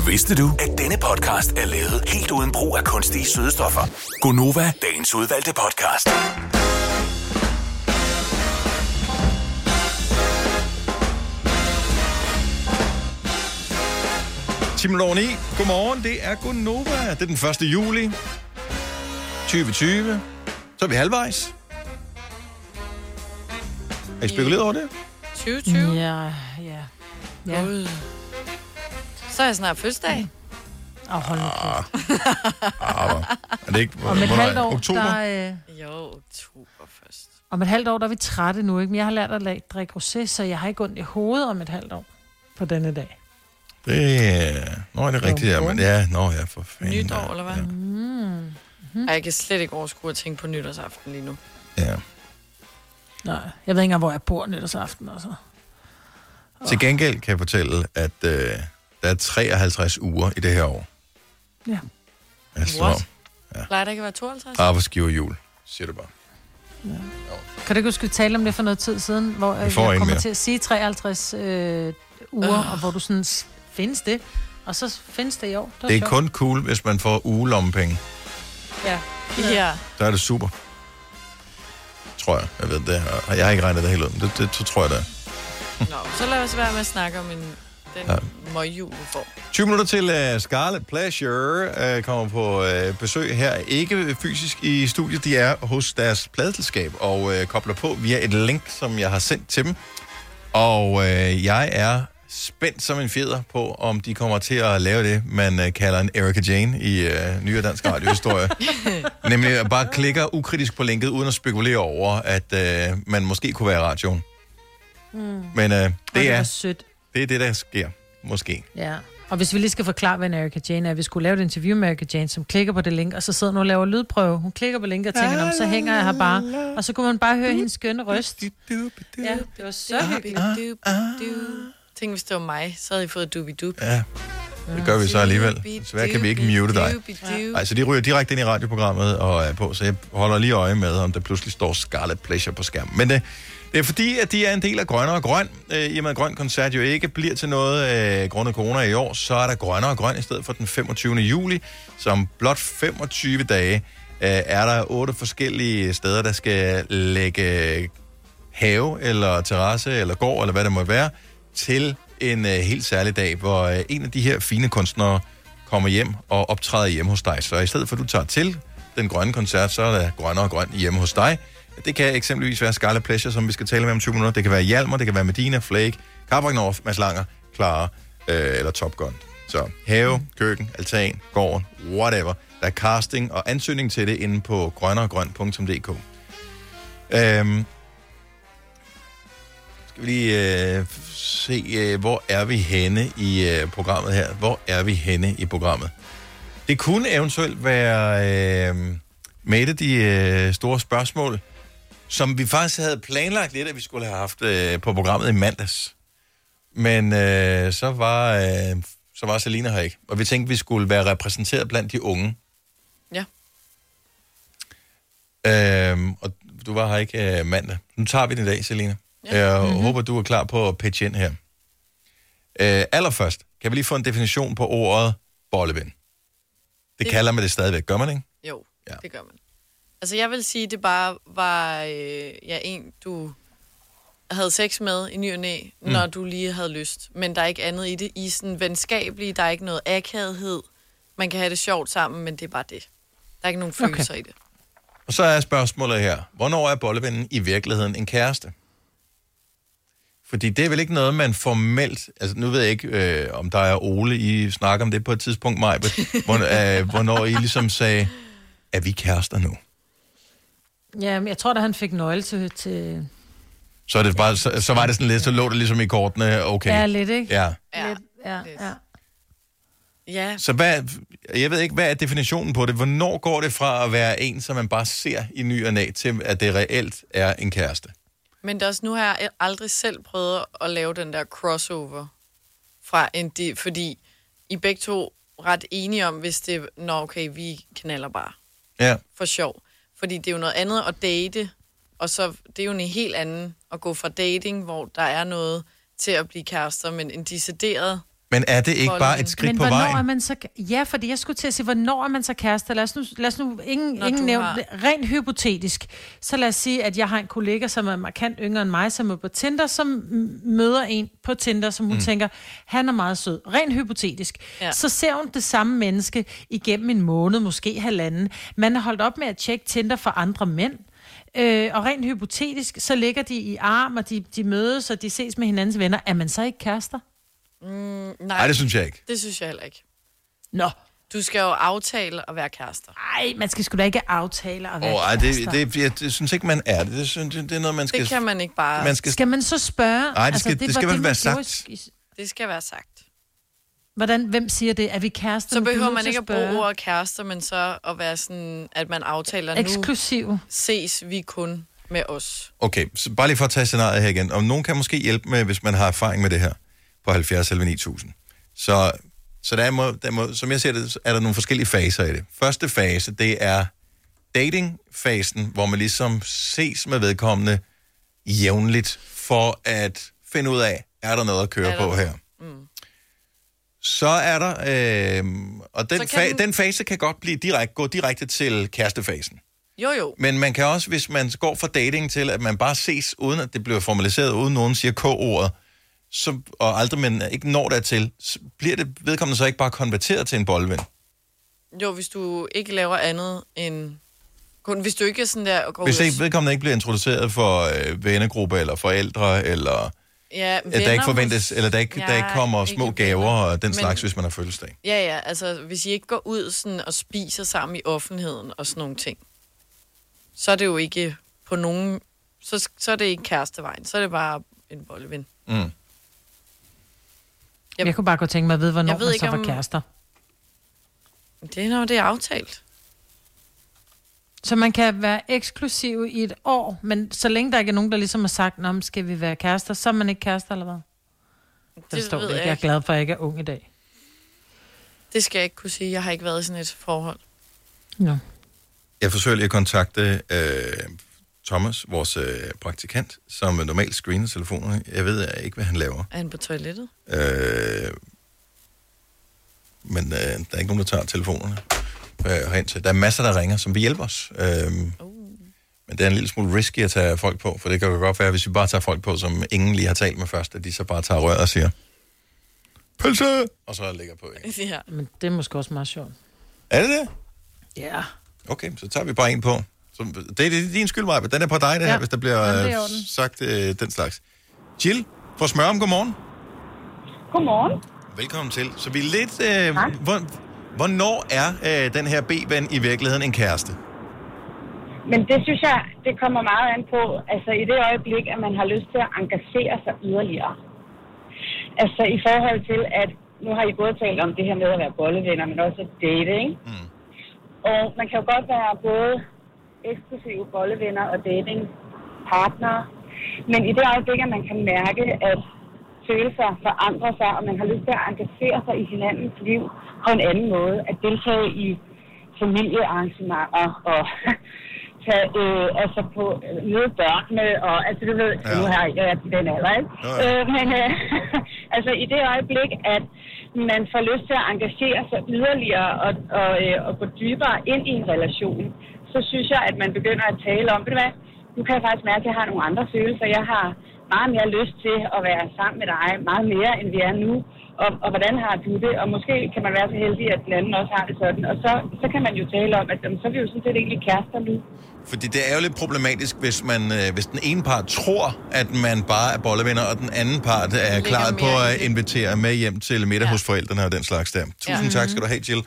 Vidste du, at denne podcast er lavet helt uden brug af kunstige sødestoffer? Gonova, dagens udvalgte podcast. Tim over 9. Godmorgen, det er Gunova. Det er den 1. juli 2020. Så er vi halvvejs. Har I spekuleret over det? 2020? Ja, ja. ja. Så er jeg snart fødselsdag. Åh, oh, hold nu Ah, ah, er det ikke... Om et halvt år, Oktober? der, øh, Jo, oktober først. om et halvt år, der er vi trætte nu, ikke? Men jeg har lært at lade, drikke rosé, så jeg har ikke ondt i hovedet om et halvt år på denne dag. Det er... Nå, er det rigtigt, ja. Men ja, nå ja, for fanden. Nytår, eller hvad? Mm. Ej, Jeg kan slet ikke overskue at tænke på nytårsaften lige nu. Ja. Nej, jeg ved ikke engang, hvor jeg bor nytårsaften, altså. Til gengæld kan jeg fortælle, at øh, der er 53 uger i det her år. Ja. Altså, What? Plejer der ikke at være 52? arbejdsgiver jul, siger du bare. Kan du ikke huske, vi talte om det for noget tid siden, hvor Vi øh, får jeg en kommer mere. til at sige 53 øh, uger, og hvor du sådan, findes det? Og så findes det i år. var Det er sjovt. kun cool, hvis man får ugelommepenge. Ja. Ja. Så er det super. Tror jeg. Jeg ved det. Og Jeg har ikke regnet det helt ud, men det, det, så tror jeg det er. Nå, så lad os være med at snakke om en, den Ja. møgjul, vi får. 20 minutter til uh, Scarlet Pleasure uh, kommer på uh, besøg her. Ikke fysisk i studiet, de er hos deres pladeselskab og uh, kobler på via et link, som jeg har sendt til dem. Og uh, jeg er spændt som en fjeder på, om de kommer til at lave det, man uh, kalder en Erika Jane i uh, nyere dansk radiohistorie. Nemlig at bare klikker ukritisk på linket, uden at spekulere over, at uh, man måske kunne være i radioen. Mm. Men uh, det, det er, sødt. Det er det, der sker. Måske. Ja. Og hvis vi lige skal forklare, hvad en Erika Jane er, at vi skulle lave et interview med Erika Jane, som klikker på det link, og så sidder hun og laver lydprøve. Hun klikker på linket og tænker, "Nå, så hænger jeg her bare. Og så kunne man bare høre hendes skønne røst. Ja, det var så hyggeligt. Tænk, hvis det var mig, så havde I fået dubi-dub. Ja, det gør vi så alligevel. Desværre kan vi ikke mute dig. Nej, så de ryger direkte ind i radioprogrammet og er på, så jeg holder lige øje med, om der pludselig står Scarlet Pleasure på skærmen. Men det, det er fordi, at de er en del af Grønne og Grøn. Øh, I og med, at Grøn Koncert jo ikke bliver til noget øh, grundet corona i år, så er der Grønne og Grøn i stedet for den 25. juli, som blot 25 dage øh, er der otte forskellige steder, der skal lægge have, eller terrasse, eller gård, eller hvad det må være, til en øh, helt særlig dag, hvor øh, en af de her fine kunstnere kommer hjem og optræder hjemme hos dig. Så i stedet for, at du tager til den grønne koncert, så er der grønnere og grøn hjemme hos dig. Det kan eksempelvis være Scarlet Pleasure, som vi skal tale med om 20 minutter. Det kan være Hjalmar, det kan være Medina, Flake, Carbrack North, Mads Langer, Clara øh, eller Top Gun. Så have, køkken, altan, gården, whatever. Der er casting og ansøgning til det inde på grønnergrøn.dk. Øhm, skal vi lige øh, se, øh, hvor er vi henne i øh, programmet her? Hvor er vi henne i programmet? Det kunne eventuelt være øh, med et af de øh, store spørgsmål, som vi faktisk havde planlagt lidt, at vi skulle have haft øh, på programmet i mandags. Men øh, så var øh, så var Selina her ikke. Og vi tænkte, vi skulle være repræsenteret blandt de unge. Ja. Øhm, og du var her ikke øh, mandag. Nu tager vi det i dag, Selina. Jeg mm-hmm. håber, du er klar på at pitche ind her. Uh, allerførst, kan vi lige få en definition på ordet bolleven? Det, det kalder man det stadigvæk, gør man ikke? Jo, ja. det gør man. Altså, jeg vil sige, det bare var øh, ja, en, du havde sex med i ny og næ, mm. når du lige havde lyst. Men der er ikke andet i det. I sådan venskabelige, der er ikke noget akavighed. Man kan have det sjovt sammen, men det er bare det. Der er ikke nogen følelser okay. i det. Og så er spørgsmålet her. Hvornår er bollevennen i virkeligheden en kæreste? Fordi det er vel ikke noget, man formelt... Altså, nu ved jeg ikke, øh, om der er Ole, I snakker om det på et tidspunkt, Maj, hvor, øh, hvornår I ligesom sagde, er vi kærester nu? Ja, men jeg tror, da han fik nøgle til... til... Så, er det bare, så, så var det sådan lidt, så lå det ligesom i kortene, okay. Ja, lidt, ikke? Ja. Ja, Lidt, ja, ja. Ja, Så hvad, jeg ved ikke, hvad er definitionen på det? Hvornår går det fra at være en, som man bare ser i ny og næ, til at det reelt er en kæreste? men det er også, nu har jeg aldrig selv prøvet at lave den der crossover fra en de, fordi I begge to ret enige om, hvis det nå okay, vi knaller bare Ja. for sjov. Fordi det er jo noget andet at date, og så det er jo en helt anden at gå fra dating, hvor der er noget til at blive kærester, men en decideret... Men er det ikke bare et skridt Men på hvornår vejen? er man så... Ja, fordi jeg skulle til at sige, hvornår er man så kærester? Lad os nu, lad os nu ingen, Når ingen nævne, har- rent hypotetisk. Så lad os sige, at jeg har en kollega, som er markant yngre end mig, som er på Tinder, som møder en på Tinder, som hun mm. tænker, han er meget sød. Rent hypotetisk. Ja. Så ser hun det samme menneske igennem en måned, måske halvanden. Man har holdt op med at tjekke Tinder for andre mænd. Øh, og rent hypotetisk, så ligger de i arm, og de, de mødes, og de ses med hinandens venner. Er man så ikke kærester? Mm, nej, Nej, det synes jeg ikke. det synes jeg heller ikke. Nå. Du skal jo aftale at være kærester. Nej, man skal sgu da ikke aftale at Åh, være oh, ej, kærester. det, det, jeg, det synes ikke, man er det. Det, synes, det er noget, man skal... Det kan man ikke bare... Man skal, Skal man så spørge? Nej, det skal- det var skal vel man være gjorde sagt. i- Det skal være sagt. Hvordan, hvem siger det? Er vi kærester? Så er behøver man ikke at bruge ordet kærester, men så at være sådan, at man aftaler nu, Eksklusiv. ses vi kun med os. Okay, så bare lige for at tage scenariet her igen. Om nogen kan måske hjælpe med, hvis man har erfaring med det her, på 70 eller 9000. Så, så der er, må, der må, som jeg ser det, er der nogle forskellige faser i det. Første fase, det er datingfasen, hvor man ligesom ses med vedkommende jævnligt, for at finde ud af, er der noget at køre på her. Mm. Så er der, øh, og den, fa- den- den fase kan godt blive direkte, gå direkte til kærestefasen. Jo, jo. Men man kan også, hvis man går fra dating til, at man bare ses, uden at det bliver formaliseret, uden nogen siger k-ordet, så, og aldrig man ikke når dertil, så bliver det vedkommende så ikke bare konverteret til en boldven. Jo, hvis du ikke laver andet end... Kun, hvis du ikke er sådan der og går Hvis ikke, vedkommende ikke bliver introduceret for øh, vennegrupper eller forældre, eller Ja, at der ikke forventes, eller der ikke, der ikke kommer små ikke gaver og den Men- slags, hvis man har fødselsdag. Ja, ja, altså hvis I ikke går ud sådan og spiser sammen i offentligheden og sådan nogle ting, så er det jo ikke på nogen... Så, så er det ikke kærestevejen, så er det bare en bolleven. Mm. Jeg kunne bare godt tænke mig at vide, hvornår Jeg ved man ikke, så var om- kærester. Det er når det er aftalt. Så man kan være eksklusiv i et år, men så længe der ikke er nogen, der ligesom har sagt, Nå, skal vi være kærester, så er man ikke kærester, eller hvad? Det Det står ved ikke. jeg Jeg er ikke. glad for, at jeg ikke er ung i dag. Det skal jeg ikke kunne sige. Jeg har ikke været i sådan et forhold. Nå. Jeg forsøger lige at kontakte øh, Thomas, vores øh, praktikant, som normalt screener telefonerne. Jeg ved ikke, hvad han laver. Er han på toilettet? Øh, men øh, der er ikke nogen, der tager telefonerne øh, hen til. Der er masser, der ringer, som vil hjælpe os. Øh, Men det er en lille smule risky at tage folk på, for det kan jo godt være, hvis vi bare tager folk på, som ingen lige har talt med først, at de så bare tager røret og siger, pølse, og så ligger på. Ikke? Ja. Men det er måske også meget sjovt. Er det det? Ja. Okay, så tager vi bare en på. Så, det, det er din skyld, Maja. Den er på dig, det her, Ja. hvis der bliver Jamen, øh, sagt øh, den slags. Jill fra Smørum, godmorgen. Godmorgen. Velkommen til. Så vi er lidt... Øh, hvor, hvornår er øh, den her B-ven i virkeligheden en kæreste? Men det synes jeg, det kommer meget an på, altså i det øjeblik, at man har lyst til at engagere sig yderligere. Altså i forhold til, at nu har I både talt om det her med at være bollevenner, men også date, ikke? Mm. Og man kan jo godt være både eksklusive bollevenner og datingpartnere, men i det øjeblik, at man kan mærke, at følelser forandrer sig, og man har lyst til at engagere sig i hinandens liv på en anden måde, at deltage i familiearrangementer og tage, øh, altså på øh, møde børnene, og altså du ved, ja. nu har jeg, er til den alder, ikke? Ja, Øh, men øh, altså i det øjeblik, at man får lyst til at engagere sig yderligere og, og, øh, og gå dybere ind i en relation, så synes jeg, at man begynder at tale om, ved du hvad, nu kan jeg faktisk mærke, at jeg har nogle andre følelser. Jeg har meget mere lyst til at være sammen med dig, meget mere, end vi er nu. Og, og hvordan har du det? Og måske kan man være så heldig, at den anden også har det sådan. Og så, så kan man jo tale om, at jamen, så er vi jo sådan set egentlig kærester nu. Fordi det er jo lidt problematisk, hvis, man, øh, hvis den ene part tror, at man bare er bollevenner, og den anden part er klar på at invitere med hjem til middag ja. hos forældrene og den slags der. Tusind Ja. tak skal du have, Jill.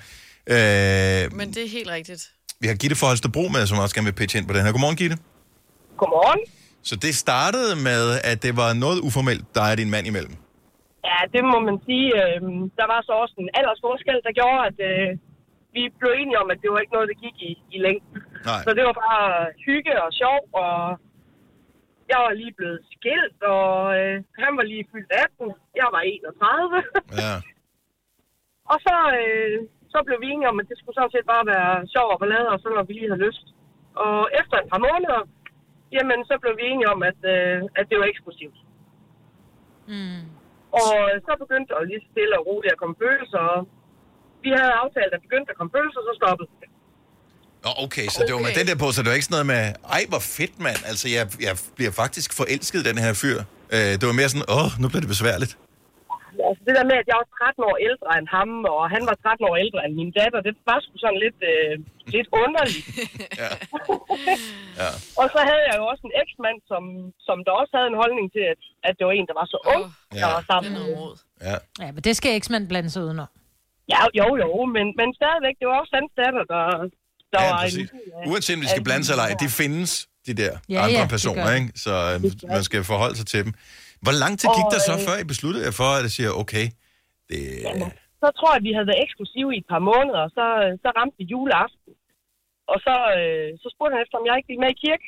Øh, Men det er helt rigtigt. Vi har Gitte for Holstebro med, som også gerne vil pitche ind på den her. Godmorgen, Gitte. Godmorgen. Så det startede med, at det var noget uformelt, dig og din mand imellem. Ja, det må man sige. Øh, der var så også en aldersforskel, der gjorde, at øh, vi blev enige om, at det var ikke noget, der gik i, i længden. Nej. Så det var bare hygge og sjov, og jeg var lige blevet skilt, og øh, han var lige fyldt 18. Jeg var 31. Ja. og så, øh, så blev vi enige om, at det skulle sådan set bare være sjov og ballade, og så når vi lige havde lyst. Og efter et par måneder, jamen så blev vi enige om, at, øh, at det var eksklusivt. Mm. Og så begyndte der lige stille og roligt at komme følelser. og Vi havde aftalt, at begyndte at komme følelser, så stoppede det. Okay, så det var med den der på, så det var ikke sådan noget med, ej, hvor fedt, mand. Altså, jeg, jeg bliver faktisk forelsket i den her fyr. Øh, det var mere sådan, åh, nu bliver det besværligt. Altså det der med, at jeg var 13 år ældre end ham, og han var 13 år ældre end min datter, det var sgu sådan lidt, øh, lidt underligt. ja. ja. Og så havde jeg jo også en eksmand, som, som der også havde en holdning til, at, at det var en, der var så ung, oh, der var sammen med. Ja. Ja, men det skal eksmand blande sig udenom. Ja, jo, jo, men, men stadigvæk, det var også hans datter, der, der Ja, var præcis. en... Uanset om de skal blande sig eller ej, de findes, de der Ja, andre ja, personer, ikke? Så øh, man skal forholde sig til dem. Hvor lang tid gik Og, der så, øh, før I besluttede jer for, at I siger, okay, det... Jamen, så tror jeg, at vi havde været eksklusive i et par måneder, og så, så ramte vi juleaften. Og så, øh, så spurgte han efter, om jeg ikke ville med i kirke.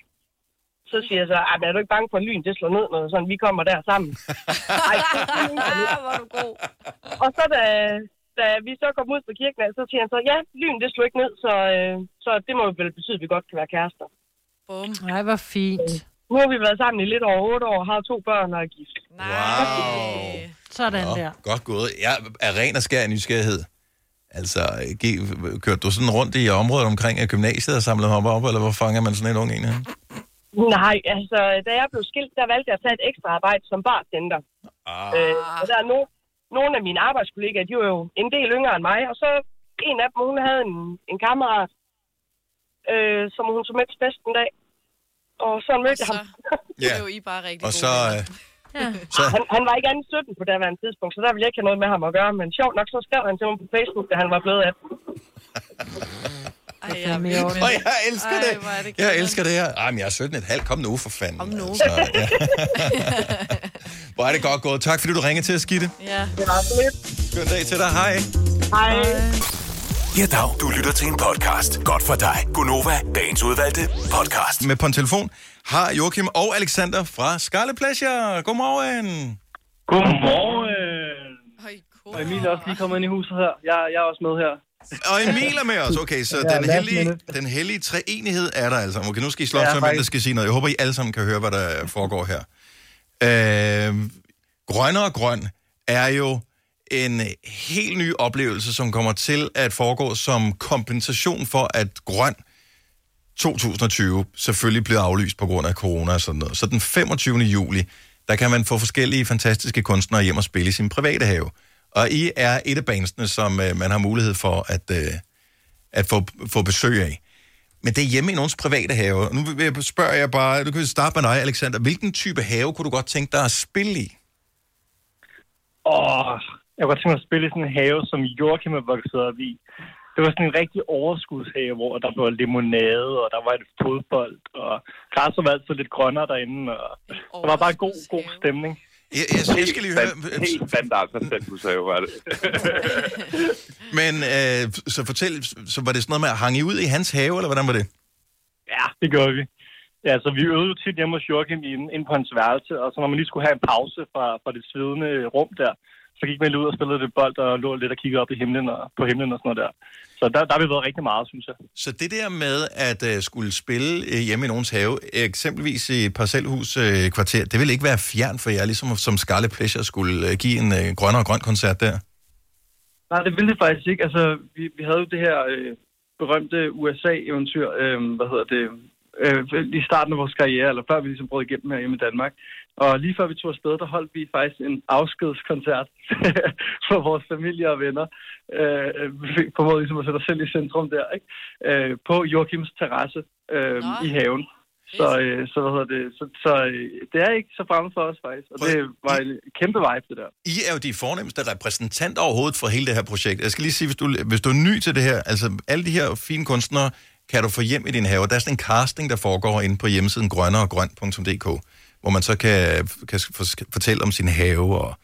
Så siger jeg så, "Ej, men er du ikke bange for, at lyn det slår ned, når sådan, vi kommer der sammen? Ej, hvor er du god. Og så da, da vi så kom ud på kirken, så siger han så, ja, lyn det slår ikke ned, så, øh, så det må vel betyde, at vi godt kan være kærester. Bum. Nej, hvor fint. Nu har vi været sammen i lidt over otte år, har to børn og er gift. Wow. Sådan Nå, der. godt gået. Jeg er ren og skær nysgerrighed. Altså, kørte du sådan rundt i området omkring gymnasiet og samlede ham op, eller hvor fanger man sådan en ung en? her? Nej, altså, da jeg blev skilt, der valgte jeg at tage et ekstra arbejde som bartender. Ah. Øh, og der er no, nogle af mine arbejdskollegaer, de var jo en del yngre end mig, og så en af dem, hun havde en, en kammerat, øh, som hun tog med til fest en dag. Og så mødte jeg ham. Ja. Det er jo I bare rigtig Og gode så... Øh, Ja. Så... Han, han var ikke anden 17 på daværende tidspunkt, så der ville jeg ikke have noget med ham at gøre. Men sjovt nok, så skrev han til mig på Facebook, da han var blevet 18. Ej, jeg, Åh, jeg elsker Ej, det. er det Jeg elsker det her. Ej, men jeg er 17,5. Kom nu for fanden. Kom nu. Så, ja. Hvor er det godt gået. Tak, fordi du ringede til os, Gitte. Ja. Det var så lidt. Skøn dag til dig. Hej. Hej. Ja, dag. Du lytter til en podcast. Godt for dig. Gunova, dagens udvalgte podcast. Med på en telefon har Joachim og Alexander fra Scarlet Pleasure. Godmorgen. Godmorgen. Og Emil er også lige kommet ind i huset her. Jeg, jeg er også med her. Og Emil er med os. Okay, så Ja, den, hellige, den hellige treenighed er der altså. Okay, nu skal I slå Ja, så hvem der skal sige noget. Jeg håber, I alle sammen kan høre, hvad der foregår her. Øh, grønne og grøn er jo en helt ny oplevelse, som kommer til at foregå som kompensation for, at grøn 2020 selvfølgelig bliver aflyst på grund af corona og sådan noget. Så den 25. juli, der kan man få forskellige fantastiske kunstnere hjem og spille i sin private have. Og I er et af bandsene, som øh, man har mulighed for at, øh, at få, få besøg af. Men det er hjemme i nogens private have. Nu vil jeg spørge jer bare, du kan starte med dig, Alexander. Hvilken type have kunne du godt tænke dig at spille i? Åh, jeg kunne godt tænke mig at spille i sådan en have, som Joachim er vokset op i. Det var sådan en rigtig overskudshave, hvor der var limonade, og der var et fodbold, og græsset var altid lidt grønnere derinde, og der var bare god, god stemning. Jeg, jeg, jeg skal lige høre... Helt standard parcelhushave var det. Men øh, så fortæl, så var det sådan noget med at hange ud i hans have, eller hvordan var det? Ja, det gjorde vi. Ja, så vi øvede jo tit hjemme hos Joachim inde, inde på hans værelse, og så når man lige skulle have en pause fra, fra det svedende rum der, så gik man ud og spillede lidt bold og lå lidt og kiggede op i himlen og, på himlen og sådan noget der. Så der, der har vi været rigtig meget, synes jeg. Så det der med at uh, skulle spille uh, hjemme i nogens have, eksempelvis i et parcelhus uh, kvarter, det vil ikke være fjern for jer, ligesom som Scarlet Pleasure skulle uh, give en uh, grønnere og grøn koncert der? Nej, det ville det faktisk ikke. Altså, vi, vi havde jo det her øh, berømte USA-eventyr, øh, hvad hedder det, øh, i starten af vores karriere, eller før vi ligesom brød igennem her hjemme i Danmark. Og lige før vi tog afsted, der holdt vi faktisk en afskedskoncert for vores familie og venner. Øh, vi formåede ligesom at sætte os selv i centrum der, ikke? Øh, på Joachims terrasse øh, i haven. Så, øh, så, hvad hedder det, så, så øh, det er ikke så fremmed for os faktisk, og det var en kæmpe vibe, det der. I er jo de fornemmeste repræsentanter overhovedet for hele det her projekt. Jeg skal lige sige, hvis du, hvis du er ny til det her, altså alle de her fine kunstnere, kan du få hjem i din have. Der er sådan en casting, der foregår inde på hjemmesiden grønneregrøn.dk, hvor man så kan, kan fortælle om sin have og,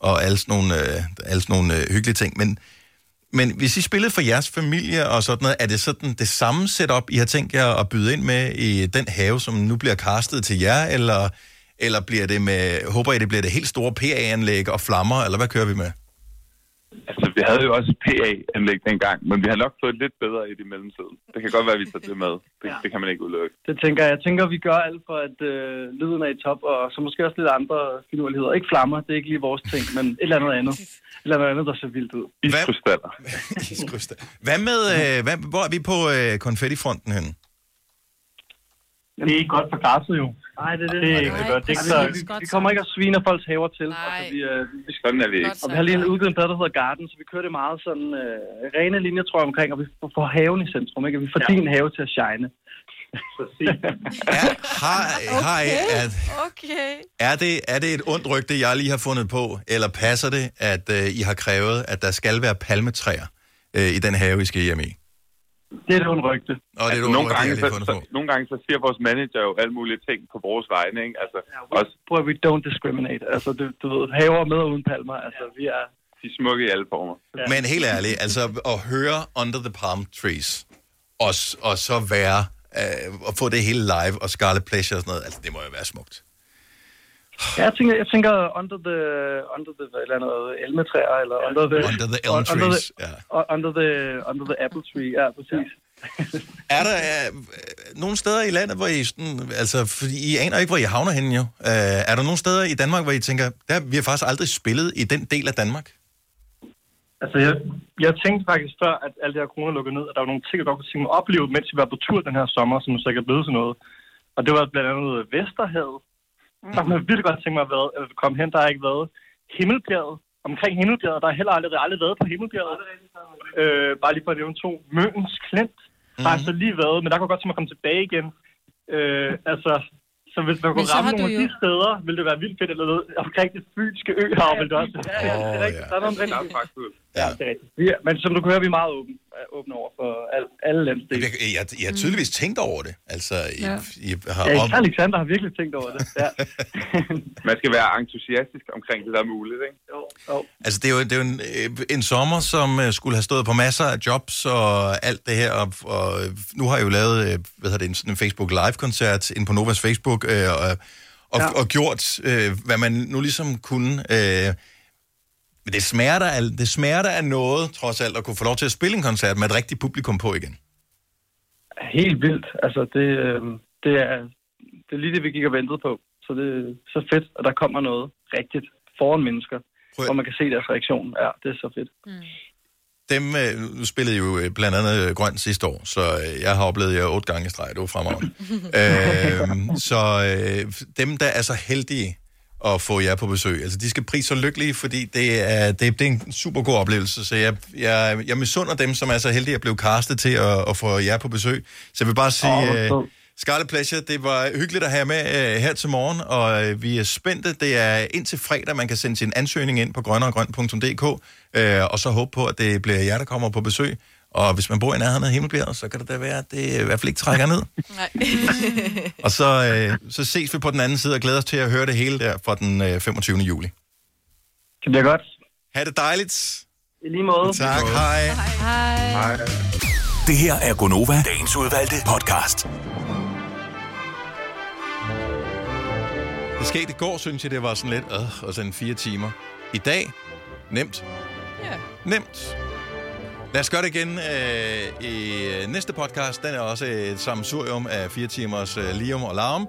og alle sådan nogle, øh, alle sådan nogle øh, hyggelige ting. Men, men hvis I spillede for jeres familie og sådan noget, er det sådan det samme setup, I har tænkt jer at byde ind med i den have, som nu bliver castet til jer, eller, eller bliver det med, håber I, det bliver det helt store PA-anlæg og flammer, eller hvad kører vi med? Altså, vi havde jo også PA-anlæg dengang, men vi har nok fået lidt bedre i det mellemtiden. Det kan godt være, at vi tager det med. Det, det kan man ikke udelukke. Det tænker jeg. Jeg tænker, vi gør alt for, at øh, lyden er i top, og så måske også lidt andre finurligheder. Ikke flammer, det er ikke lige vores ting, men et eller andet andet. Et eller andet andet, der ser vildt ud. Iskrystaller. Iskrystaller. Hvad med, øh, hvad, hvor er vi på øh, konfettifronten henne? Det er ikke godt for græsset jo. Nej, det er det. Det er ikke så godt. Det er ikke så, vi, vi kommer ikke og sviner folks haver til. Altså, vi, øh, vi, Sådan er vi ikke. Og vi har lige en udgivet en plade, der hedder Garden, så vi kører det meget sådan øh, rene linjer, tror jeg, omkring, og vi får- haven i centrum, ikke? Og vi får ja. din have til at shine. Har, har I, er, Okay. er, det, er det et ondt rygte, jeg lige har fundet på, eller passer det, at øh, I har krævet, at der skal være palmetræer øh, i den have, I skal hjem i? Det er et ondt rygte. Og det er altså, nogle, rygte, gange, så, så, nogle gange så siger vores manager jo alle mulige ting på vores vegne, ikke? Altså, også Prøv at vi don't discriminate. Altså, du, du ved, haver med og uden palmer. Altså, vi er... de er smukke i alle former. Men helt ærligt, altså at høre Under the Palm Trees, og, og så være, øh, og få det hele live, og Scarlet Pleasure og sådan noget, altså det må jo være smukt. Ja, jeg tænker, jeg tænker under the, under the, eller noget elmetræer, eller under the... Under the elm under trees, the, under the, under the apple tree, ja, præcis. Er der øh, nogle steder i landet, hvor I sådan, altså, fordi I aner ikke, hvor I havner henne jo. Øh, er der nogle steder i Danmark, hvor I tænker, der, vi har faktisk aldrig spillet i den del af Danmark? Altså, jeg, jeg tænkte faktisk før, at alt det her corona lukkede ned, at der var nogle ting, jeg godt kunne tænke mig at opleve, mens vi var på tur den her sommer, som så ikke er blevet til noget. Og det var blandt andet Vesterhavet. Mm. Der kunne jeg virkelig godt tænke mig at, være, at komme hen. Der har ikke været Himmelbjerget. Omkring Himmelbjerget, der har heller aldrig, aldrig været på Himmelbjerget. Øh, bare lige for at nævne to. Møns Klint har jeg så lige været, men der kunne jeg godt tænke mig at komme tilbage igen. Øh, altså, så hvis man kunne ramme har nogle du af jo- de steder, ville det være vildt fedt, eller noget omkring det fynske øhav, ville det også. Ja, ja, det er rigtigt. Der er noget. Ja. Det er rigtigt. Vi er- Men som du kan høre, vi er meget åbne, er åbne over for al, alle landsdele. Jeg, jeg, jeg har tydeligvis tænkt over det. Altså, I, Ja. I har Ja, Alexander har virkelig tænkt over det. Ja. Man skal være entusiastisk omkring det, der er muligt, ikke? Jo, jo. Altså, det er jo, det er jo en, øh, en sommer, som øh, skulle have stået på masser af jobs og alt det her, og, og øh, nu har jeg jo lavet, øh, hvad hedder det, en, sådan en Facebook Live-koncert ind på Novas Facebook, øh, og, og, ja. og gjort, øh, hvad man nu ligesom kunne. Øh, men det smerter, af, det smerter af noget, trods alt, at kunne få lov til at spille en koncert med et rigtigt publikum på igen. Helt vildt. Altså, det, øh, det, er, det er lige det, vi gik og ventede på. Så det er så fedt, at der kommer noget rigtigt foran mennesker, hvor man kan se deres reaktion. Ja, det er så fedt. Dem, øh, spillede jo øh, blandt andet øh, Grøn sidste år, så øh, jeg har oplevet jer otte gange i streg, det var fremragende. øh, så øh, dem, der er så heldige at få jer på besøg, altså de skal prise så lykkelige, fordi det er, det, det er en super god oplevelse, så jeg, jeg, jeg misunder dem, som er så heldige at blive castet til at, at få jer på besøg. Så jeg vil bare sige, hvor øh. Scarlet Pleasure, det var hyggeligt at have med øh, her til morgen, og øh, vi er spændte. Det er indtil fredag, man kan sende sin ansøgning ind på grønneregrøn.dk, øh, og så håbe på, at det bliver jer, der kommer på besøg. Og hvis man bor i nærheden af Himmelbjerget, så kan det da være, at det i hvert fald ikke trækker ned. Nej. Og så, øh, så ses vi på den anden side og glæder os til at høre det hele der fra den øh, 25. juli. Det bliver godt. Ha' det dejligt. I lige måde. Tak, hej. Hej. Hej. Det her er Gonova, dagens udvalgte podcast. Det skete i går, synes jeg, det var sådan lidt, øh, og sådan fire timer. I dag, Nemt. Ja. Nemt. Lad os gøre det igen øh, i øh, næste podcast. Den er også et sammensurium af fire timers øh, lium og larm.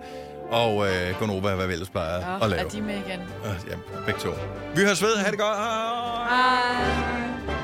Og øh, Gonova, hvad vi ellers plejer Ja, at lave. er de med igen? Øh, Ja, begge to. Vi høres ved. Ha' det godt. Hej. Hej.